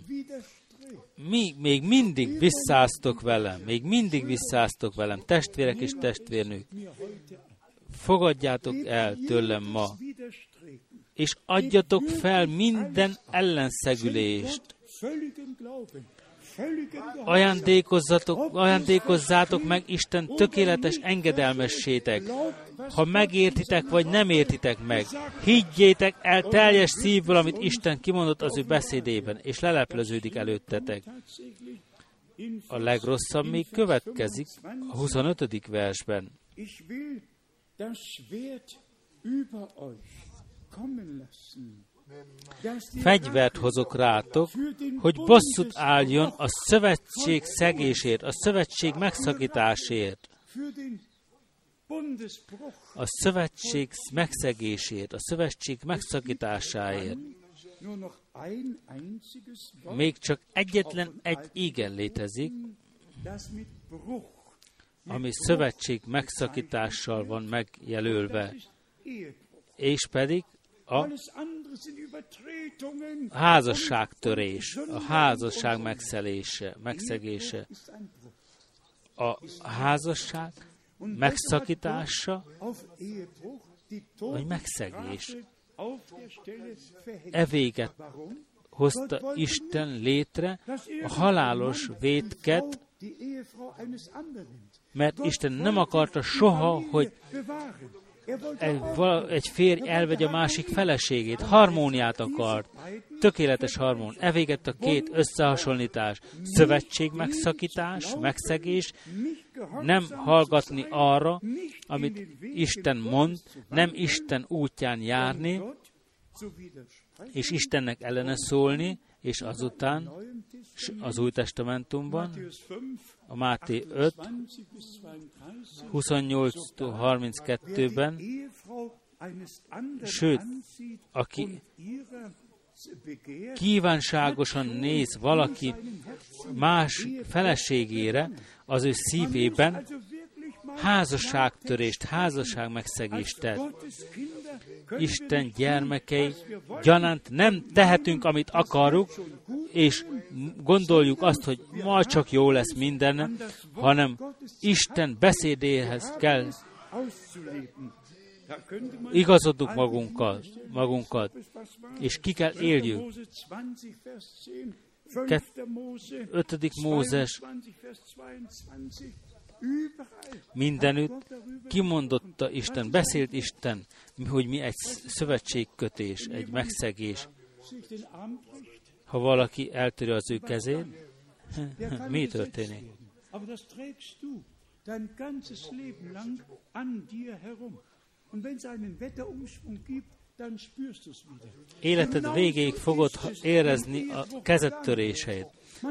Mi még mindig visszáztok velem, még mindig visszáztok velem, testvérek és testvérnők. Fogadjátok el tőlem ma, és adjatok fel minden ellenszegülést. Ajándékozzatok, ajándékozzátok meg Isten tökéletes engedelmessétek. Ha megértitek, vagy nem értitek meg, higgyétek el teljes szívből, amit Isten kimondott az ő beszédében, és lelepleződik előttetek. A legrosszabb még következik a 25. versben. Fegyvert hozok rátok, hogy bosszút álljon a szövetség szegésért, a szövetség megszakításért, a szövetség megszegésért, a szövetség megszakításáért. Még csak egyetlen egy igen létezik, ami szövetség megszakítással van megjelölve, és pedig a házasságtörés, a házasság megszelése, megszegése, a házasság megszakítása, vagy megszegés. E véget hozta Isten létre a halálos vétket, mert Isten nem akarta soha, hogy egy, egy férj elvegye a másik feleségét, harmóniát akart, tökéletes harmón. Evégett a két összehasonlítás, szövetség megszakítás, megszegés, nem hallgatni arra, amit Isten mond, nem Isten útján járni, és Istennek ellene szólni, és azután az Új Testamentumban, a Máté 5, 28-32-ben, sőt, aki kívánságosan néz valaki más feleségére, az ő szívében házasságtörést, házasság megszegést tett. Isten gyermekei gyanánt nem tehetünk, amit akarunk, és gondoljuk azt, hogy ma csak jó lesz minden, hanem Isten beszédéhez kell igazodunk magunkat, magunkat, és ki kell éljük. 5. Mózes mindenütt kimondotta Isten, beszélt Isten, hogy mi egy szövetségkötés, egy megszegés. Ha valaki eltöri az ő kezét, mi történik? dein ganzes Leben lang an dir herum. Und wenn es einen Wetterumschwung gibt, Életed végéig fogod érezni a kezettöréseit.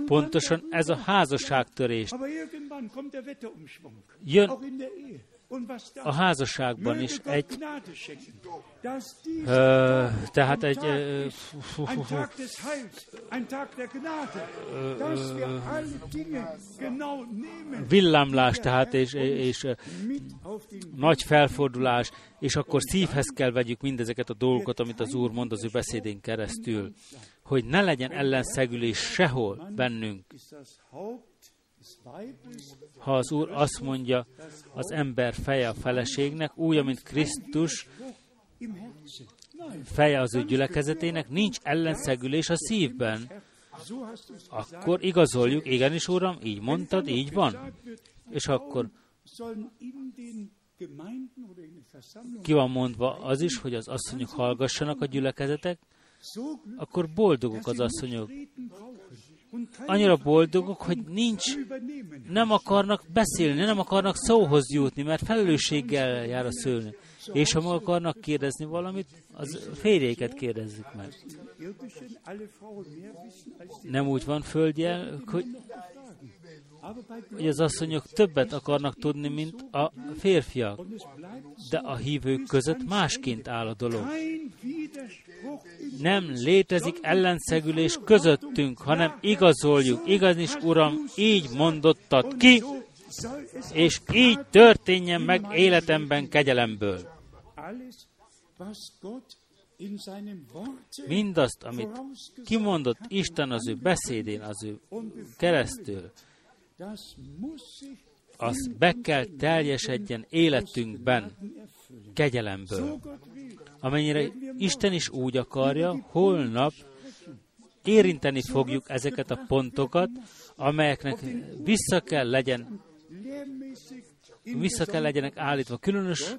Pontosan ez a házasságtörés. Jön a házasságban is egy, ö, tehát egy ö, fú, fú, fú, villámlás, tehát és, és nagy felfordulás, és akkor szívhez kell vegyük mindezeket a dolgokat, amit az Úr mond az ő beszédén keresztül, hogy ne legyen ellenszegülés sehol bennünk. Ha az Úr azt mondja, az ember feje a feleségnek, úgy, mint Krisztus feje az ő gyülekezetének, nincs ellenszegülés a szívben, akkor igazoljuk, igenis, Uram, így mondtad, így van. És akkor ki van mondva az is, hogy az asszonyok hallgassanak a gyülekezetek, akkor boldogok az asszonyok. Annyira boldogok, hogy nincs, nem akarnak beszélni, nem akarnak szóhoz jutni, mert felelősséggel jár a szülni. És ha meg akarnak kérdezni valamit, az férjéket kérdezzük meg. Nem úgy van földje, hogy, hogy az asszonyok többet akarnak tudni, mint a férfiak. De a hívők között másként áll a dolog. Nem létezik ellenszegülés közöttünk, hanem igazoljuk. Igaz is, Uram, így mondottad ki, és így történjen meg életemben kegyelemből. Mindazt, amit kimondott Isten az ő beszédén, az ő keresztül, az be kell teljesedjen életünkben kegyelemből. Amennyire Isten is úgy akarja, holnap érinteni fogjuk ezeket a pontokat, amelyeknek vissza kell legyen vissza kell legyenek állítva, különös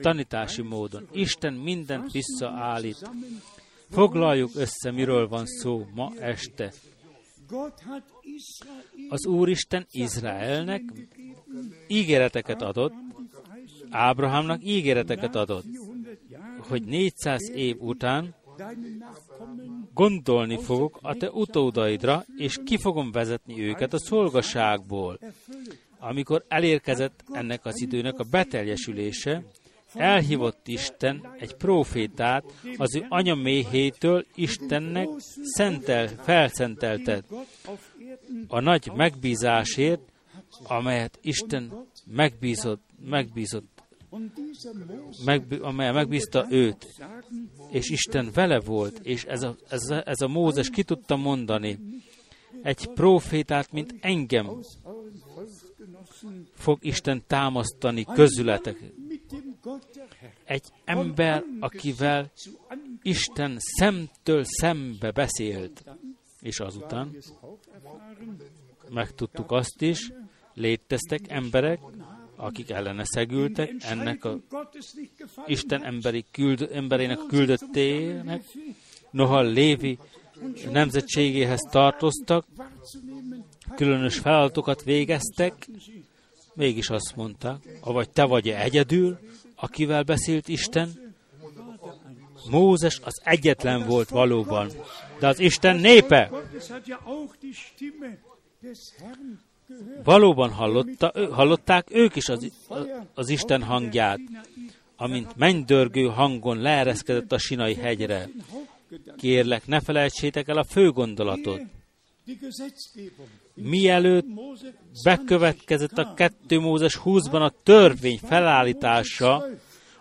tanítási módon. Isten mindent visszaállít. Foglaljuk össze, miről van szó ma este. Az Úristen Izraelnek ígéreteket adott, Ábrahámnak ígéreteket adott, hogy 400 év után gondolni fogok a te utódaidra, és ki fogom vezetni őket a szolgaságból. Amikor elérkezett ennek az időnek a beteljesülése, elhívott Isten egy profétát az ő anyaméhétől Istennek szentel, felszenteltet a nagy megbízásért, amelyet Isten megbízott, megbízott, meg, amely megbízta őt, és Isten vele volt, és ez a, ez a, ez a Mózes ki tudta mondani, egy profétát, mint engem fog Isten támasztani közületek. Egy ember, akivel Isten szemtől szembe beszélt, és azután megtudtuk azt is, léteztek emberek, akik ellene szegültek ennek a Isten emberi küld, emberének küldöttének, noha Lévi nemzetségéhez tartoztak, különös feladatokat végeztek, mégis azt mondta, avagy te vagy -e egyedül, akivel beszélt Isten? Mózes az egyetlen volt valóban, de az Isten népe valóban hallotta, hallották ők is az, az Isten hangját, amint mennydörgő hangon leereszkedett a Sinai hegyre. Kérlek, ne felejtsétek el a fő gondolatot mielőtt bekövetkezett a 2 Mózes 20-ban a törvény felállítása,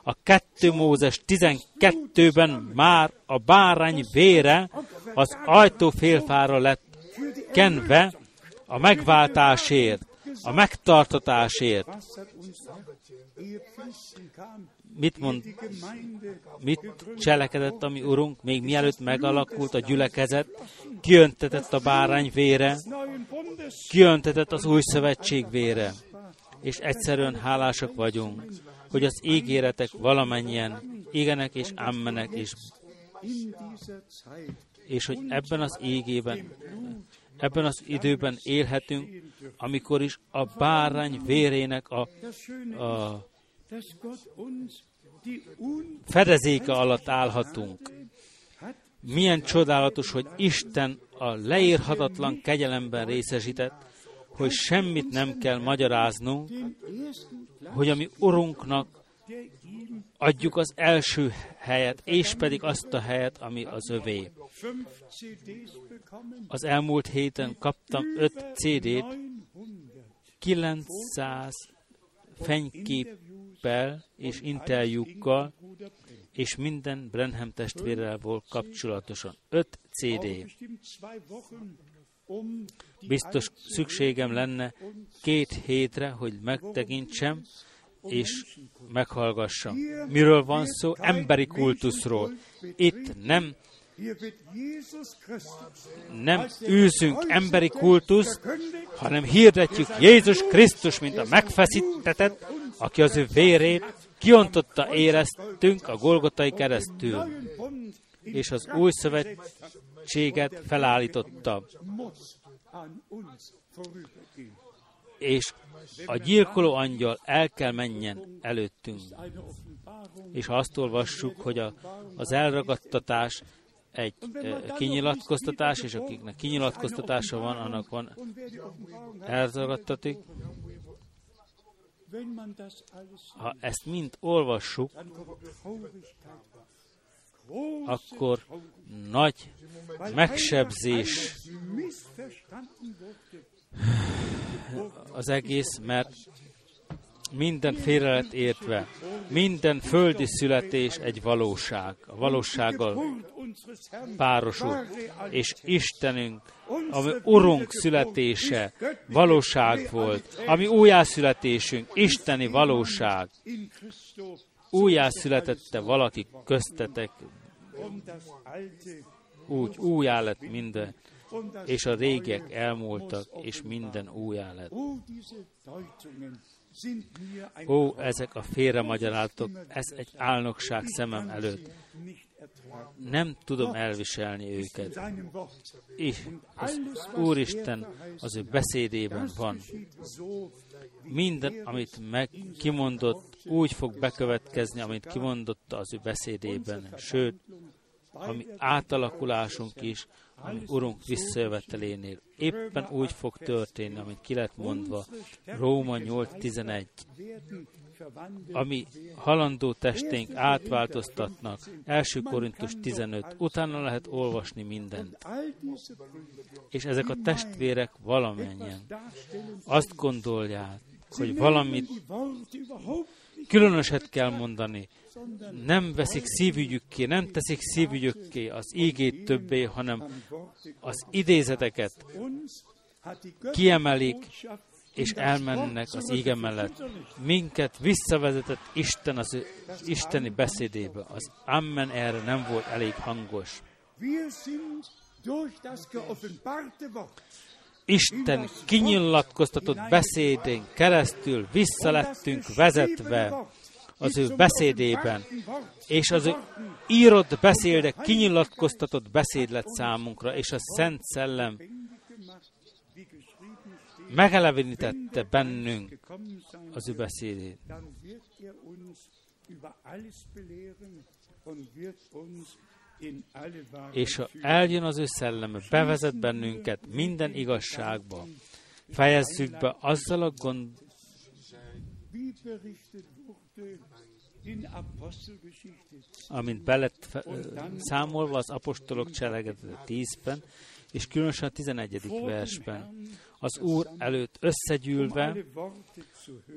a 2 Mózes 12-ben már a bárány vére az ajtófélfára lett kenve a megváltásért, a megtartatásért. Mit mond, mit cselekedett a mi Urunk, még mielőtt megalakult a gyülekezet, kiöntetett a bárány vére, kiöntetett az új szövetség vére, és egyszerűen hálásak vagyunk, hogy az ígéretek valamennyien igenek és ammenek, és, és hogy ebben az égében, ebben az időben élhetünk, amikor is a bárány vérének a, a fedezéke alatt állhatunk. Milyen csodálatos, hogy Isten a leírhatatlan kegyelemben részesített, hogy semmit nem kell magyaráznunk, hogy a mi Urunknak adjuk az első helyet, és pedig azt a helyet, ami az övé. Az elmúlt héten kaptam 5 CD-t, 900 fényképpel és interjúkkal, és minden Brenham testvérrel volt kapcsolatosan. Öt CD. Biztos szükségem lenne két hétre, hogy megtekintsem, és meghallgassam. Miről van szó? Emberi kultuszról. Itt nem nem űzünk emberi kultuszt, hanem hirdetjük Jézus Krisztus, mint a megfeszítetett, aki az ő vérét kiontotta éreztünk a Golgotai keresztül, és az új szövetséget felállította. És a gyilkoló angyal el kell menjen előttünk. És ha azt olvassuk, hogy a, az elragadtatás egy kinyilatkoztatás, és akiknek kinyilatkoztatása van, annak van elragadtatik. Ha ezt mind olvassuk, akkor nagy megsebzés az egész, mert minden félre lett értve. Minden földi születés egy valóság. A valósággal párosul. És Istenünk, ami Urunk születése valóság volt. Ami újjászületésünk, isteni valóság. Újjászületette valaki köztetek. Úgy újjá lett minden és a régiek elmúltak, és minden újjá lett. Ó, ezek a félremagyarálatok, ez egy álnokság szemem előtt. Nem tudom elviselni őket. És az Úristen az ő beszédében van. Minden, amit meg kimondott, úgy fog bekövetkezni, amit kimondotta az ő beszédében. Sőt, ami átalakulásunk is, ami Urunk visszajövetelénél éppen úgy fog történni, amit ki lett mondva Róma 8.11, ami halandó testénk átváltoztatnak, első Korintus 15, utána lehet olvasni mindent. És ezek a testvérek valamennyien azt gondolják, hogy valamit különöset kell mondani, nem veszik szívügyükké, nem teszik szívügyükké az ígét többé, hanem az idézeteket kiemelik, és elmennek az íge mellett. Minket visszavezetett Isten az isteni beszédébe. Az Amen erre nem volt elég hangos. Isten kinyilatkoztatott beszédén keresztül visszalettünk vezetve az ő beszédében, és az ő írott beszédek kinyilatkoztatott beszéd lett számunkra, és a Szent Szellem megelevenítette bennünk az ő beszédét. És ha eljön az ő szelleme, bevezet bennünket minden igazságba, fejezzük be azzal a gond, amint belett számolva az apostolok cselekedete 10-ben, és különösen a 11. versben. Az Úr előtt összegyűlve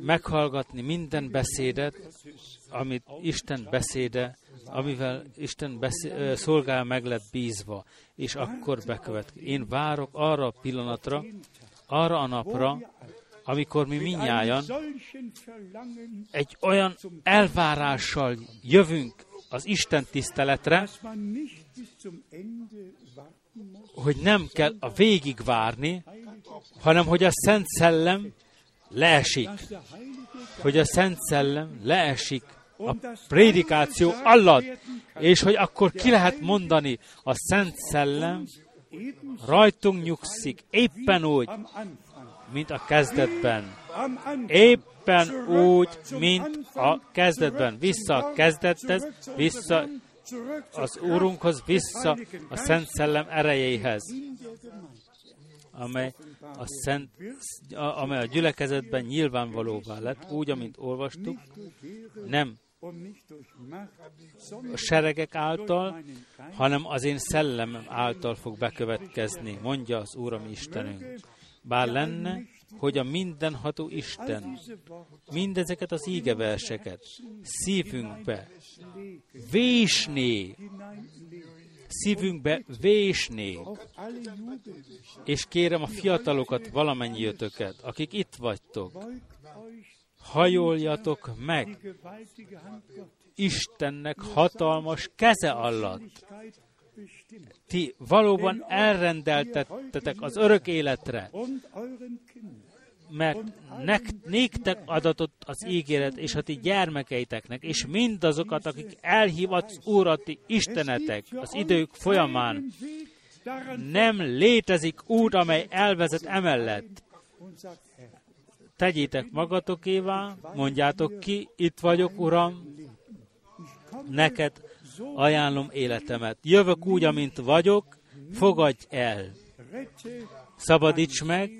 meghallgatni minden beszédet, amit Isten beszéde, amivel Isten beszé- szolgál meg lett bízva, és akkor bekövetkezik. Én várok arra a pillanatra, arra a napra, amikor mi minnyáján egy olyan elvárással jövünk az Isten tiszteletre, hogy nem kell a végig várni, hanem hogy a Szent Szellem leesik. Hogy a Szent Szellem leesik a prédikáció alatt, és hogy akkor ki lehet mondani, a Szent Szellem rajtunk nyugszik, éppen úgy, mint a kezdetben. Éppen úgy, mint a kezdetben. Vissza a kezdethez, vissza az Úrunkhoz, vissza a Szent Szellem erejéhez, amely a, szent, amely a gyülekezetben nyilvánvalóvá lett, úgy, amint olvastuk, nem a seregek által, hanem az én szellemem által fog bekövetkezni, mondja az Úr, Istenünk. Bár lenne, hogy a mindenható Isten mindezeket az ígeverseket szívünkbe vésné, szívünkbe vésné, és kérem a fiatalokat, valamennyi jötöket, akik itt vagytok, hajoljatok meg. Istennek hatalmas keze alatt, ti valóban elrendeltettetek az örök életre, mert nek, néktek adatott az ígéret, és a ti gyermekeiteknek, és mindazokat, akik elhívat úrati istenetek az idők folyamán. Nem létezik út, amely elvezet emellett. Tegyétek magatokévá, mondjátok ki, itt vagyok, Uram, neked ajánlom életemet. Jövök úgy, amint vagyok, fogadj el. Szabadíts meg,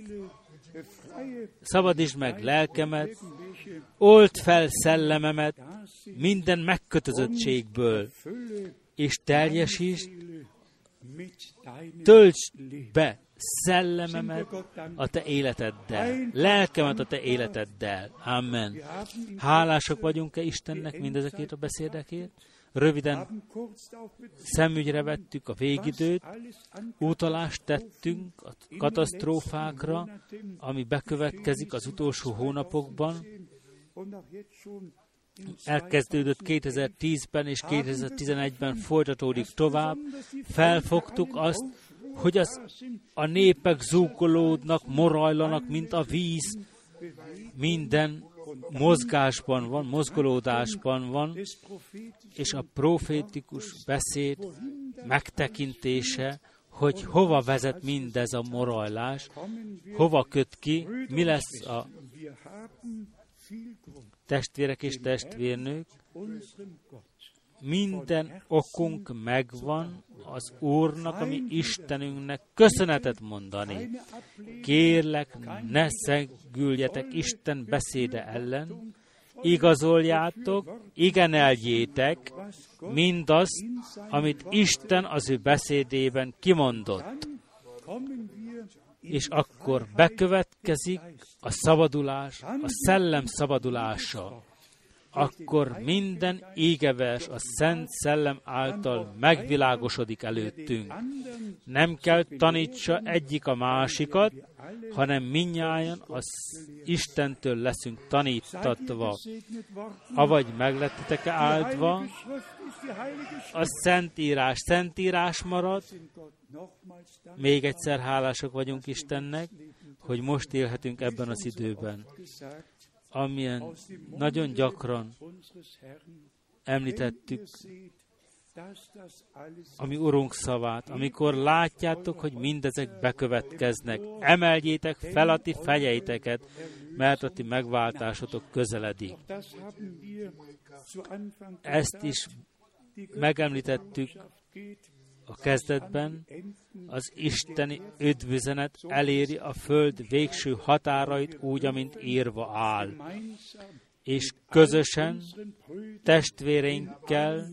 szabadítsd meg lelkemet, old fel szellememet minden megkötözöttségből, és teljesítsd, töltsd be szellememet a te életeddel, lelkemet a te életeddel. Amen. Hálások vagyunk-e Istennek mindezekért a beszédekért? Röviden szemügyre vettük a végidőt, utalást tettünk a katasztrófákra, ami bekövetkezik az utolsó hónapokban, elkezdődött 2010-ben és 2011-ben folytatódik tovább. Felfogtuk azt, hogy az, a népek zúgolódnak, morajlanak, mint a víz, minden mozgásban van, mozgolódásban van, és a profétikus beszéd megtekintése, hogy hova vezet mindez a morajlás, hova köt ki, mi lesz a testvérek és testvérnők, minden okunk megvan az Úrnak, ami Istenünknek köszönetet mondani. Kérlek, ne szegüljetek Isten beszéde ellen, igazoljátok, igen eljétek mindazt, amit Isten az ő beszédében kimondott. És akkor bekövetkezik a szabadulás, a szellem szabadulása akkor minden égevers a Szent Szellem által megvilágosodik előttünk. Nem kell tanítsa egyik a másikat, hanem minnyáján az Istentől leszünk tanítatva. Avagy meglettetek -e áldva, a Szentírás Szentírás marad, még egyszer hálások vagyunk Istennek, hogy most élhetünk ebben az időben amilyen nagyon gyakran említettük ami Urunk szavát, amikor látjátok, hogy mindezek bekövetkeznek, emeljétek fel a ti fejeiteket, mert a ti megváltásotok közeledik. Ezt is megemlítettük a kezdetben, az isteni üdvüzenet eléri a föld végső határait úgy, amint írva áll. És közösen testvéreinkkel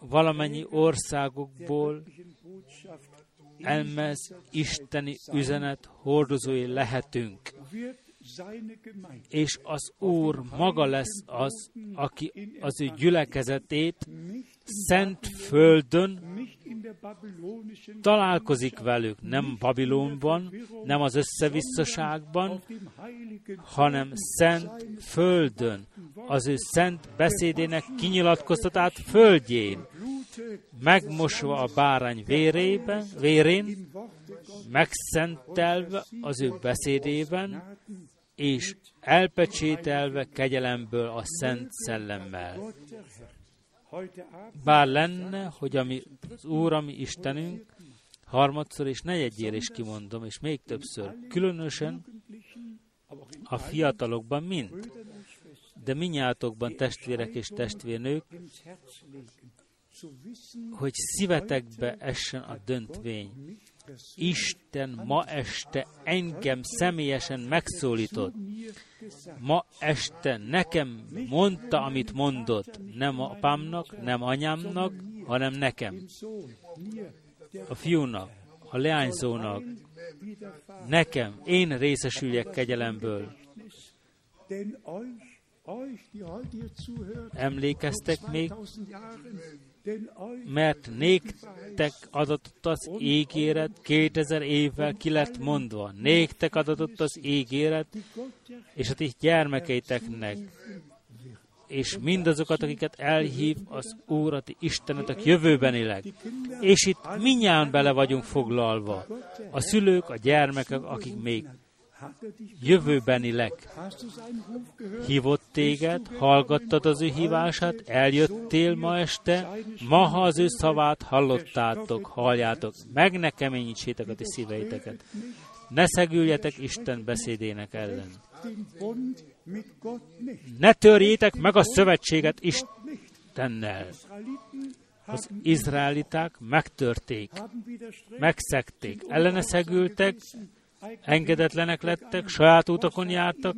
valamennyi országokból elmez isteni üzenet hordozói lehetünk. És az Úr maga lesz az, aki az ő gyülekezetét szent földön találkozik velük, nem Babilonban, nem az összevisszaságban, hanem szent földön, az ő szent beszédének kinyilatkoztatát földjén, megmosva a bárány vérében, vérén, megszentelve az ő beszédében, és elpecsételve kegyelemből a Szent Szellemmel. Bár lenne, hogy ami az Úr, ami Istenünk, harmadszor és negyedjér is kimondom, és még többször, különösen a fiatalokban mind, de minnyátokban testvérek és testvérnők, hogy szívetekbe essen a döntvény. Isten ma este engem személyesen megszólított. Ma este nekem mondta, amit mondott. Nem apámnak, nem anyámnak, hanem nekem. A fiúnak, a leányzónak, nekem, én részesüljek kegyelemből. Emlékeztek még mert néktek adatott az ígéret, 2000 évvel ki lett mondva. Néktek adatott az ígéret, és a ti gyermekeiteknek, és mindazokat, akiket elhív az Úr, a ti Istenetek jövőbenileg. És itt minnyáján bele vagyunk foglalva. A szülők, a gyermekek, akik még jövőbenileg hívott téged, hallgattad az ő hívását, eljöttél ma este, ma, ha az ő szavát hallottátok, halljátok, meg ne keményítsétek a ti szíveiteket. Ne szegüljetek Isten beszédének ellen. Ne törjétek meg a szövetséget Istennel. Az izraeliták megtörték, megszekték, ellene szegültek, engedetlenek lettek, saját utakon jártak,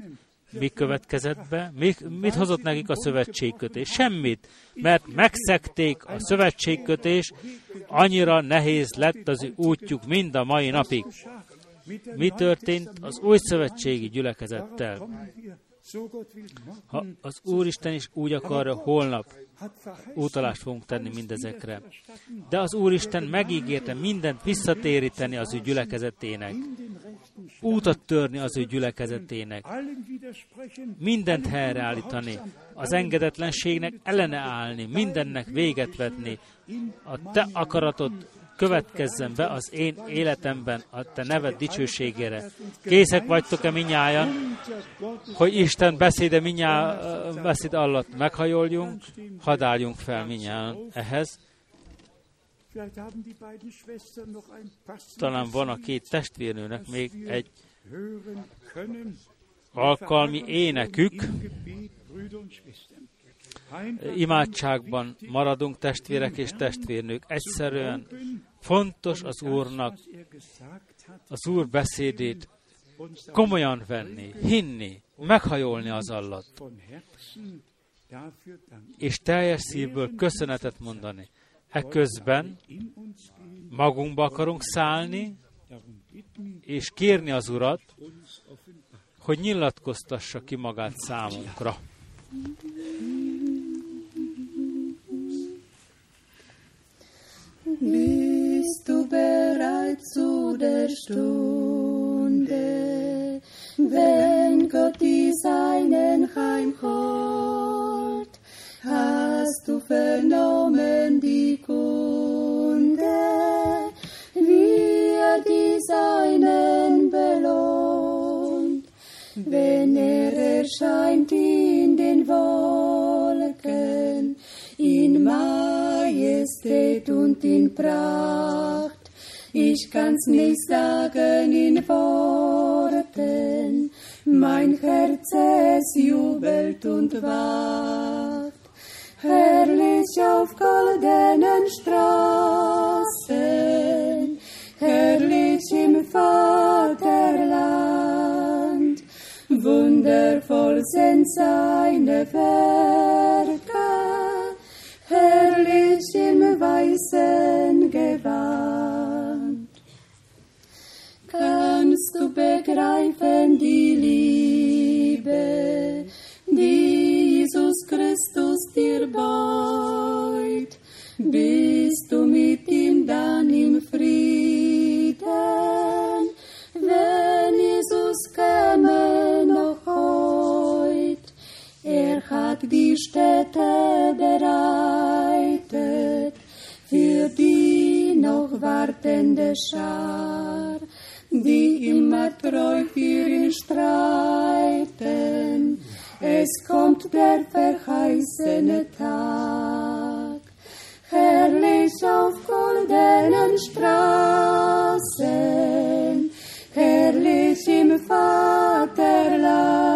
mi következett be? Mi, mit hozott nekik a szövetségkötés? Semmit, mert megszekték a szövetségkötés, annyira nehéz lett az útjuk mind a mai napig. Mi történt az új szövetségi gyülekezettel? Ha az Úristen is úgy akarja, holnap utalást fogunk tenni mindezekre. De az Úristen megígérte mindent visszatéríteni az ő gyülekezetének, útat törni az ő gyülekezetének, mindent helyreállítani, az engedetlenségnek ellene állni, mindennek véget vetni, a te akaratod következzen be az én életemben a te neved dicsőségére. Készek vagytok-e minnyájan, hogy Isten beszéde minnyá, beszéd alatt meghajoljunk, hadd álljunk fel minnyájan ehhez. Talán van a két testvérnőnek még egy alkalmi énekük, imádságban maradunk testvérek és testvérnők. Egyszerűen fontos az Úrnak az Úr beszédét komolyan venni, hinni, meghajolni az alatt, és teljes szívből köszönetet mondani. Ekközben magunkba akarunk szállni, és kérni az Urat, hogy nyilatkoztassa ki magát számunkra. Bist du bereit zu der Stunde, wenn Gott die Seinen heimholt? Hast du vernommen die Kunde, wie er die Seinen belohnt, wenn er erscheint in den Wolken, in Majestät und in Pracht. Ich kann's nicht sagen in Worten, mein Herz es jubelt und wacht. Herrlich auf goldenen Straßen, herrlich im Vaterland, wundervoll sind seine Werke herrlich im weißen Gewand. Kannst du begreifen die Liebe, die Jesus Christus dir beut? Bist du mit ihm dann im Frieden, wenn Jesus käme hat die Städte bereitet für die noch wartende Schar, die immer treu für ihn streiten. Es kommt der verheißene Tag, herrlich auf goldenen Straßen, herrlich im Vaterland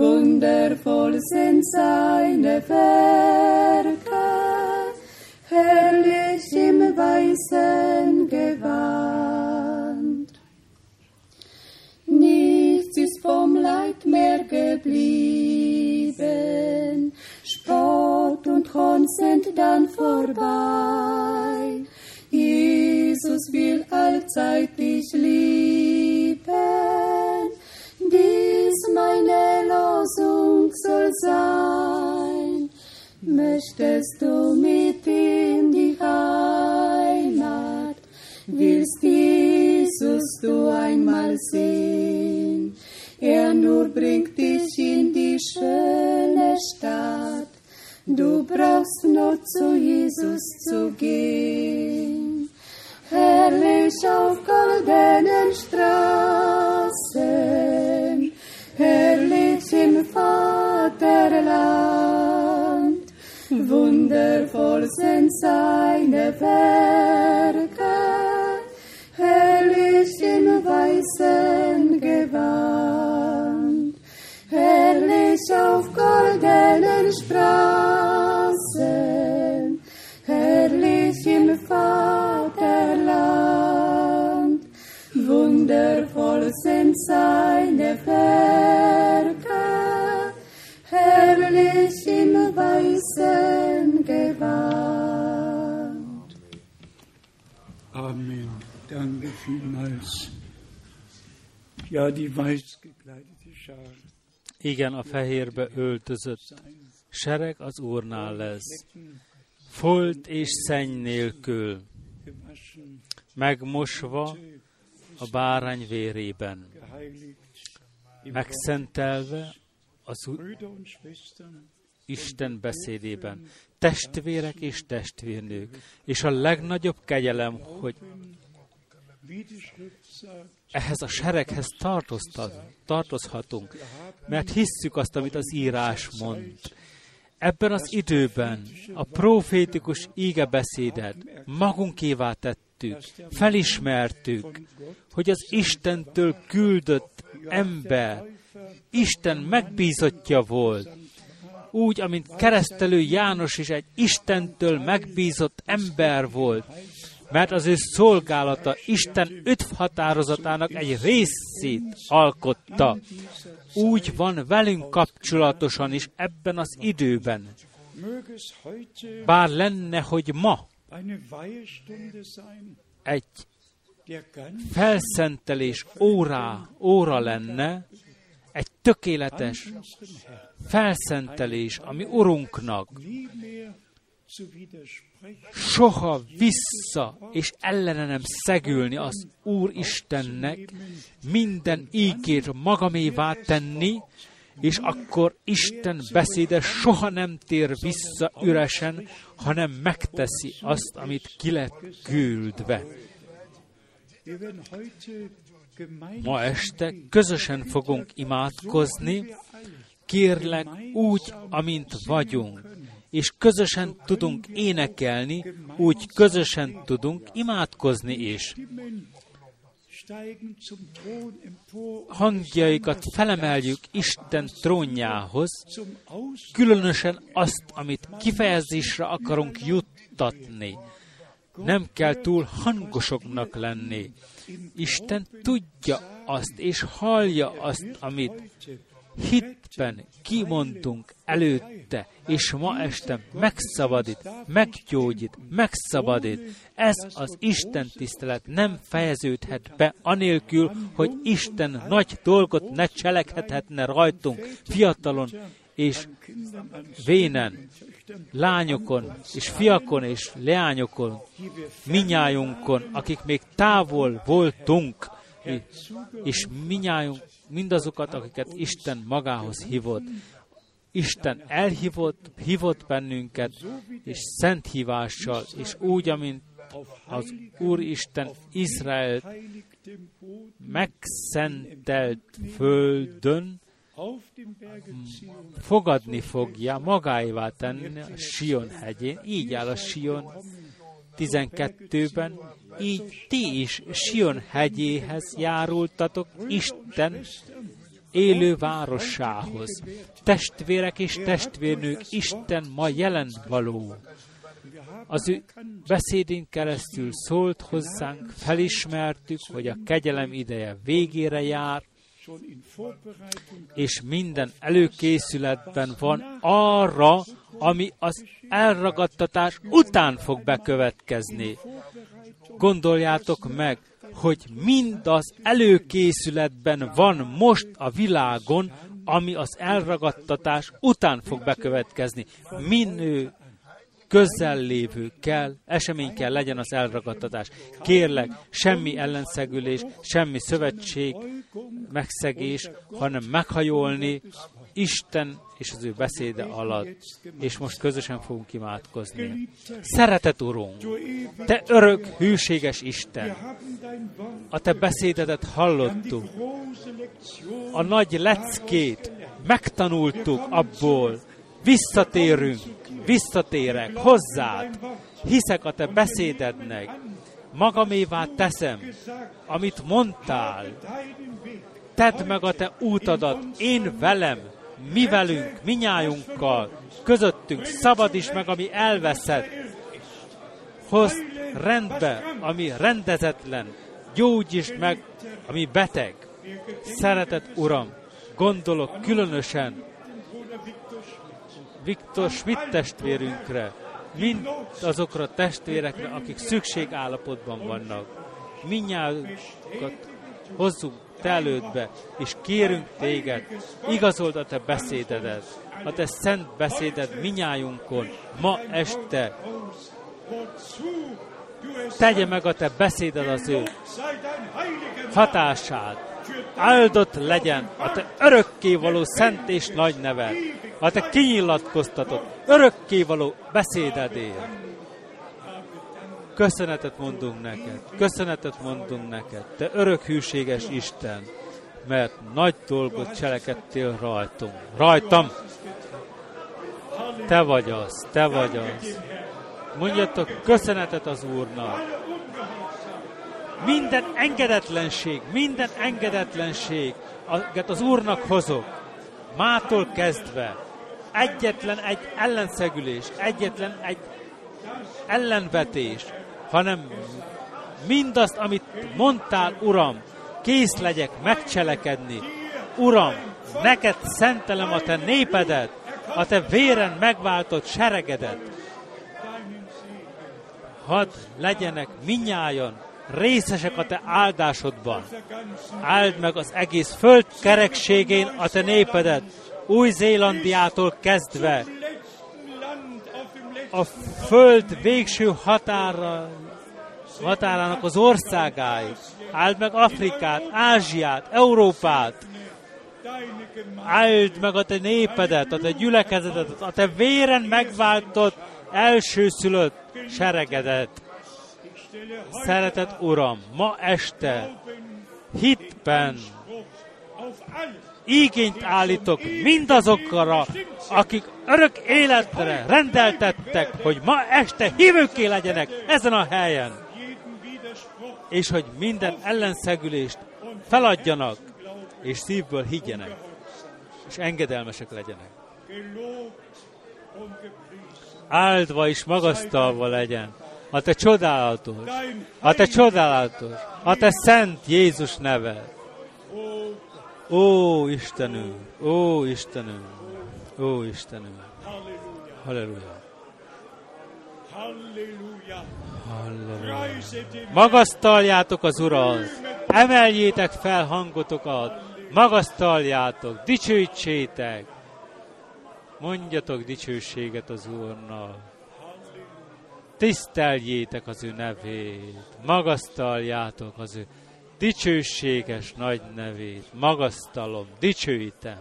wundervoll sind seine Werke, herrlich im weißen Gewand. Nichts ist vom Leid mehr geblieben, Spott und Hohn sind dann vorbei. Jesus will allzeit dich lieben, dies meine Losung soll sein. Möchtest du mit in die Heimat, willst Jesus du einmal sehen? Er nur bringt dich in die schöne Stadt, du brauchst nur zu Jesus zu gehen. Herrlich auf goldenen Straßen, herrlich im Vaterland, wundervoll sind seine Werke, herrlich im weißen Gewand, herrlich auf goldenen Straßen, herrlich im Vaterland, wundervoll sind seine Werke, herrlich in weißen Gewand. Amen. Danke vielmals. Ja, die weiß gekleidete Schar Igen, a fehérbe öltözött sereg az Úrnál lesz. Folt és szenny nélkül, megmosva a bárány vérében, megszentelve az Isten beszédében. Testvérek és testvérnők. És a legnagyobb kegyelem, hogy ehhez a sereghez tartozhatunk, mert hisszük azt, amit az írás mond. Ebben az időben a profétikus ígebeszédet magunkévá tettük, felismertük, hogy az Istentől küldött ember, Isten megbízottja volt, úgy, amint keresztelő János is egy Istentől megbízott ember volt, mert az ő szolgálata Isten öt határozatának egy részét alkotta. Úgy van velünk kapcsolatosan is ebben az időben. Bár lenne, hogy ma egy felszentelés órá, óra lenne, egy tökéletes felszentelés, ami Urunknak. Soha vissza és ellene nem szegülni az Úr Istennek, minden ígét magamévá tenni, és akkor Isten beszéde soha nem tér vissza üresen, hanem megteszi azt, amit ki lett küldve. Ma este közösen fogunk imádkozni, kérlek úgy, amint vagyunk, és közösen tudunk énekelni, úgy közösen tudunk imádkozni is. Hangjaikat felemeljük Isten trónjához, különösen azt, amit kifejezésre akarunk juttatni. Nem kell túl hangosoknak lenni. Isten tudja azt, és hallja azt, amit hitben kimondtunk előtte, és ma este megszabadít, meggyógyít, megszabadít. Ez az Isten tisztelet nem fejeződhet be anélkül, hogy Isten nagy dolgot ne cselekedhetne rajtunk, fiatalon és vénen, lányokon és fiakon és leányokon, minnyájunkon, akik még távol voltunk, és minnyájunk, mindazokat, akiket Isten magához hívott. Isten elhívott, hívott bennünket, és szent hívással, és úgy, amint az Úr Isten Boden megszentelt földön fogadni fogja, magáévá tenni a Sion hegyén. Így áll a Sion 12-ben, így ti is Sion hegyéhez járultatok Isten élő városához. Testvérek és testvérnők, Isten ma jelen való. Az ő beszédén keresztül szólt hozzánk, felismertük, hogy a kegyelem ideje végére jár, és minden előkészületben van arra, ami az elragadtatás után fog bekövetkezni. Gondoljátok meg, hogy mind az előkészületben van most a világon, ami az elragadtatás után fog bekövetkezni. Minő közel lévő kell, esemény kell legyen az elragadtatás. Kérlek, semmi ellenszegülés, semmi szövetség, megszegés, hanem meghajolni Isten és az ő beszéde alatt. És most közösen fogunk imádkozni. Szeretet Urunk, Te örök, hűséges Isten, a Te beszédedet hallottuk, a nagy leckét megtanultuk abból, visszatérünk, visszatérek hozzád, hiszek a te beszédednek, magamévá teszem, amit mondtál, tedd meg a te útadat, én velem, mi velünk, minnyájunkkal, közöttünk, szabadíts meg, ami elveszett, hozd rendbe, ami rendezetlen, gyógyítsd meg, ami beteg. Szeretett Uram, gondolok különösen Viktor Schmidt testvérünkre, mind azokra a testvérekre, akik szükségállapotban vannak. Minnyájukat hozzuk te elődbe, és kérünk téged, igazold a te beszédedet, a te szent beszéded minnyájunkon, ma este. Tegye meg a te beszéded az ő hatását. Áldott legyen a te örökkévaló szent és nagy neve, a te kinyilatkoztatott örökkévaló beszédedért. Köszönetet mondunk neked, köszönetet mondunk neked, te örökhűséges Isten, mert nagy dolgot cselekedtél rajtunk, rajtam. Te vagy az, te vagy az. Mondjatok köszönetet az Úrnak. Minden engedetlenség, minden engedetlenség, az Úrnak hozok, mától kezdve, egyetlen egy ellenszegülés, egyetlen egy ellenvetés, hanem mindazt, amit mondtál, Uram, kész legyek megcselekedni. Uram, neked szentelem a te népedet, a te véren megváltott seregedet. Hadd legyenek minnyájan részesek a te áldásodban. Áld meg az egész föld kerekségén a te népedet, Új-Zélandiától kezdve, a föld végső határa, határának az országáig. Áld meg Afrikát, Ázsiát, Európát. Áld meg a te népedet, a te gyülekezetet, a te véren megváltott elsőszülött seregedet. Szeretett Uram, ma este hitben ígényt állítok mindazokra, akik örök életre rendeltettek, hogy ma este hívőké legyenek ezen a helyen, és hogy minden ellenszegülést feladjanak, és szívből higgyenek, és engedelmesek legyenek. Áldva és magasztalva legyen a te csodálatos, a te csodálatos, a te szent Jézus neve. Ó Istenünk, ó Istenünk, ó Istenünk. Halleluja. Halleluja. Magasztaljátok az Urat, emeljétek fel hangotokat, magasztaljátok, dicsőítsétek, mondjatok dicsőséget az Úrnak. Tiszteljétek az ő nevét, magasztaljátok az ő dicsőséges nagy nevét, magasztalom, dicsőítem,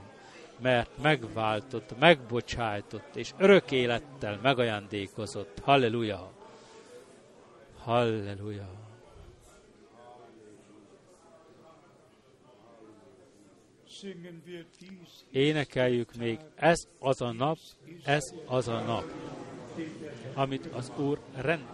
mert megváltott, megbocsájtott, és örök élettel megajándékozott. Halleluja! Halleluja! Énekeljük még, ez az a nap, ez az a nap, amit az Úr rend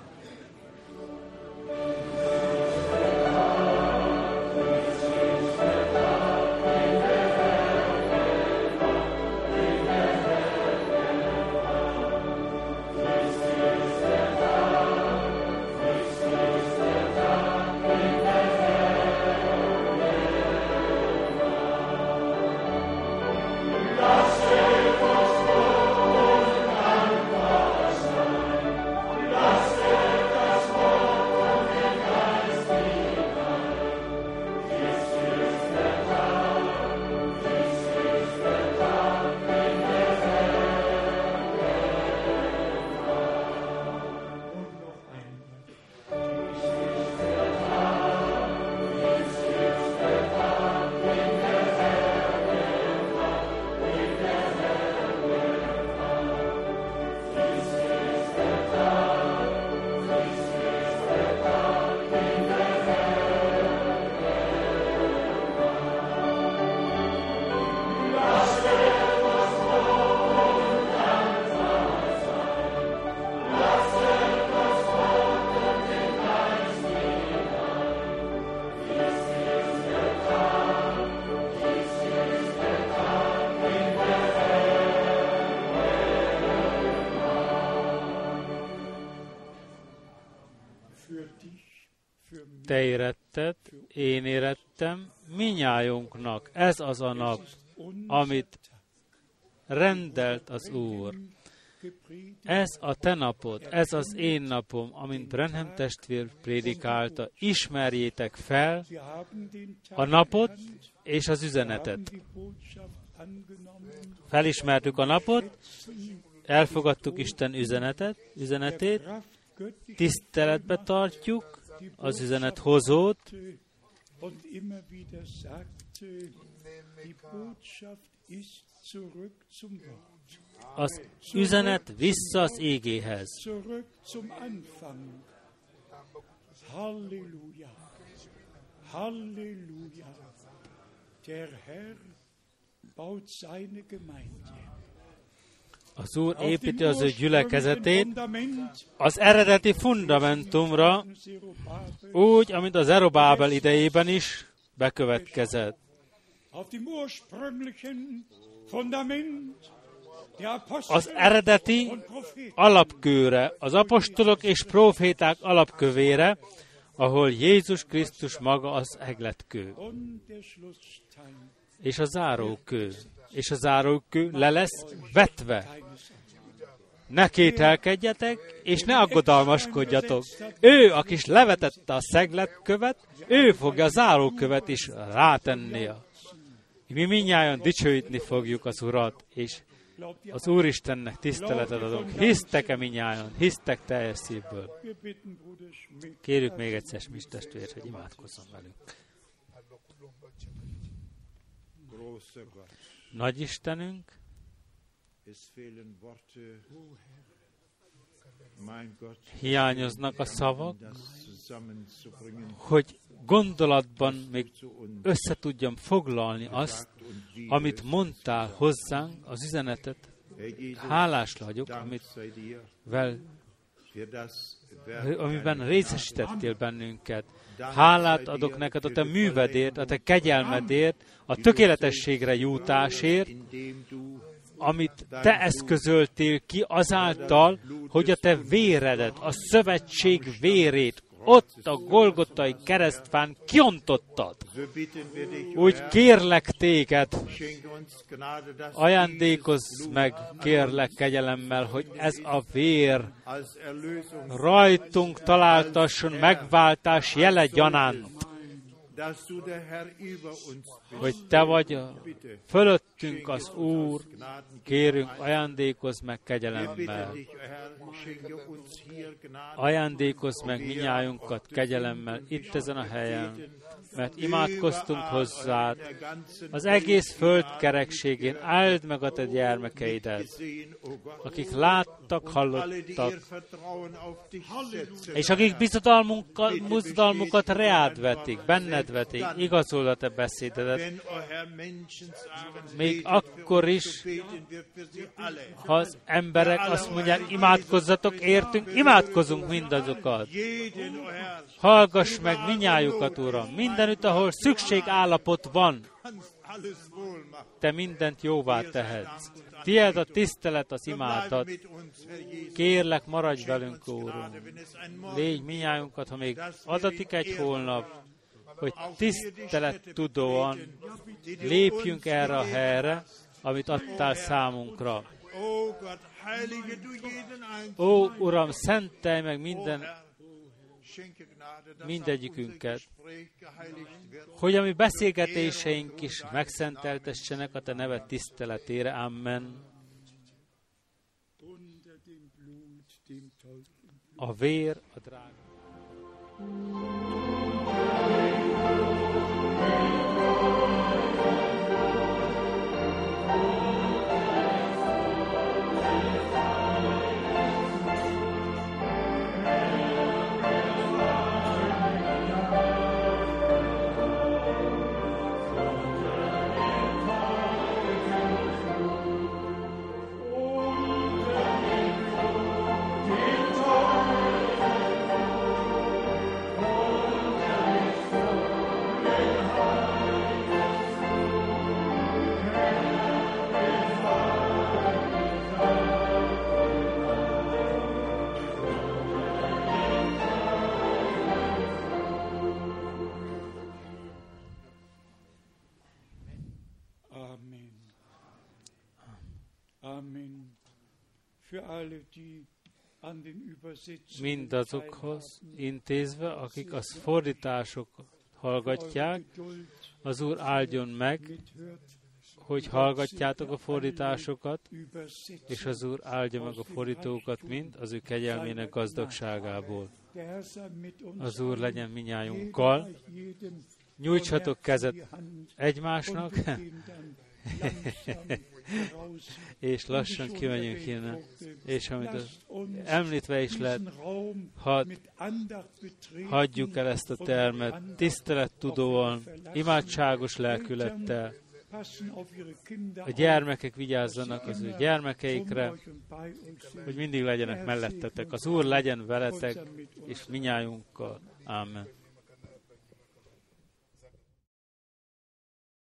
te üzenetet én érettem minnyájunknak. Ez az a nap, amit rendelt az Úr. Ez a te napod, ez az én napom, amint Brenhem testvér prédikálta, ismerjétek fel a napot és az üzenetet. Felismertük a napot, elfogadtuk Isten üzenetet, üzenetét, tiszteletbe tartjuk az üzenet hozót, az üzenet vissza az égéhez. Halleluja! Halleluja! Der Herr baut seine Gemeinde. Az Úr építi az ő gyülekezetét az eredeti fundamentumra, úgy, amit az Erobábel idejében is bekövetkezett. Az eredeti alapkőre, az apostolok és proféták alapkövére, ahol Jézus Krisztus maga az egletkő. És a zárókő. És a zárókő le lesz vetve. Ne kételkedjetek, és ne aggodalmaskodjatok. Ő, aki levetette a szegletkövet, ő fogja a zárókövet is rátenni. Mi minnyáján dicsőítni fogjuk az Urat, és az Úristennek tiszteletet adunk. Hisztek-e minnyáján? Hisztek teljes szívből? Kérjük még egyszer Smis testvért, hogy imádkozzon velünk. Nagy Istenünk, hiányoznak a szavak, hogy gondolatban még össze tudjam foglalni azt, amit mondtál hozzánk, az üzenetet. Hálás vagyok, amit vel, amiben részesítettél bennünket. Hálát adok neked a te művedért, a te kegyelmedért, a tökéletességre jutásért, amit te eszközöltél ki azáltal, hogy a te véredet, a szövetség vérét ott a Golgotai keresztfán kiontottad. Úgy kérlek téged, ajándékozz meg, kérlek kegyelemmel, hogy ez a vér rajtunk találtasson megváltás jele gyanánt hogy Te vagy fölöttünk az Úr, kérünk, ajándékozz meg kegyelemmel. Ajándékozz meg minnyájunkat kegyelemmel itt ezen a helyen, mert imádkoztunk hozzád. Az egész föld kerekségén áld meg a te gyermekeidet, akik láttak, hallottak, és akik bizodalmukat reád vetik, benned vetik, igazol a te beszédedet, még akkor is, ha az emberek azt mondják, imádkozzatok, értünk, imádkozunk mindazokat. Hallgass meg minnyájukat, Uram, mindenütt, ahol szükség állapot van, te mindent jóvá tehetsz. Tied a tisztelet, az imádat. Kérlek, maradj velünk, Úrunk. Légy minnyájunkat, ha még adatik egy holnap, hogy tisztelet tudóan lépjünk erre a helyre, amit adtál számunkra. Ó, Uram, szentelj meg minden mindegyikünket, hogy a mi beszélgetéseink is megszenteltessenek a Te neved tiszteletére. Amen. A vér, a drága. Mindazokhoz intézve, akik az fordítások hallgatják, az Úr áldjon meg, hogy hallgatjátok a fordításokat, és az Úr áldja meg a fordítókat mind az ő kegyelmének gazdagságából. Az Úr legyen minnyájunkkal, nyújtsatok kezet egymásnak, és lassan kimegyünk innen. És amit az említve is lehet, hadd hagyjuk el ezt a termet tisztelettudóan, imádságos lelkülettel. A gyermekek vigyázzanak az ő gyermekeikre, hogy mindig legyenek mellettetek. Az Úr legyen veletek, és minnyájunkkal. Amen.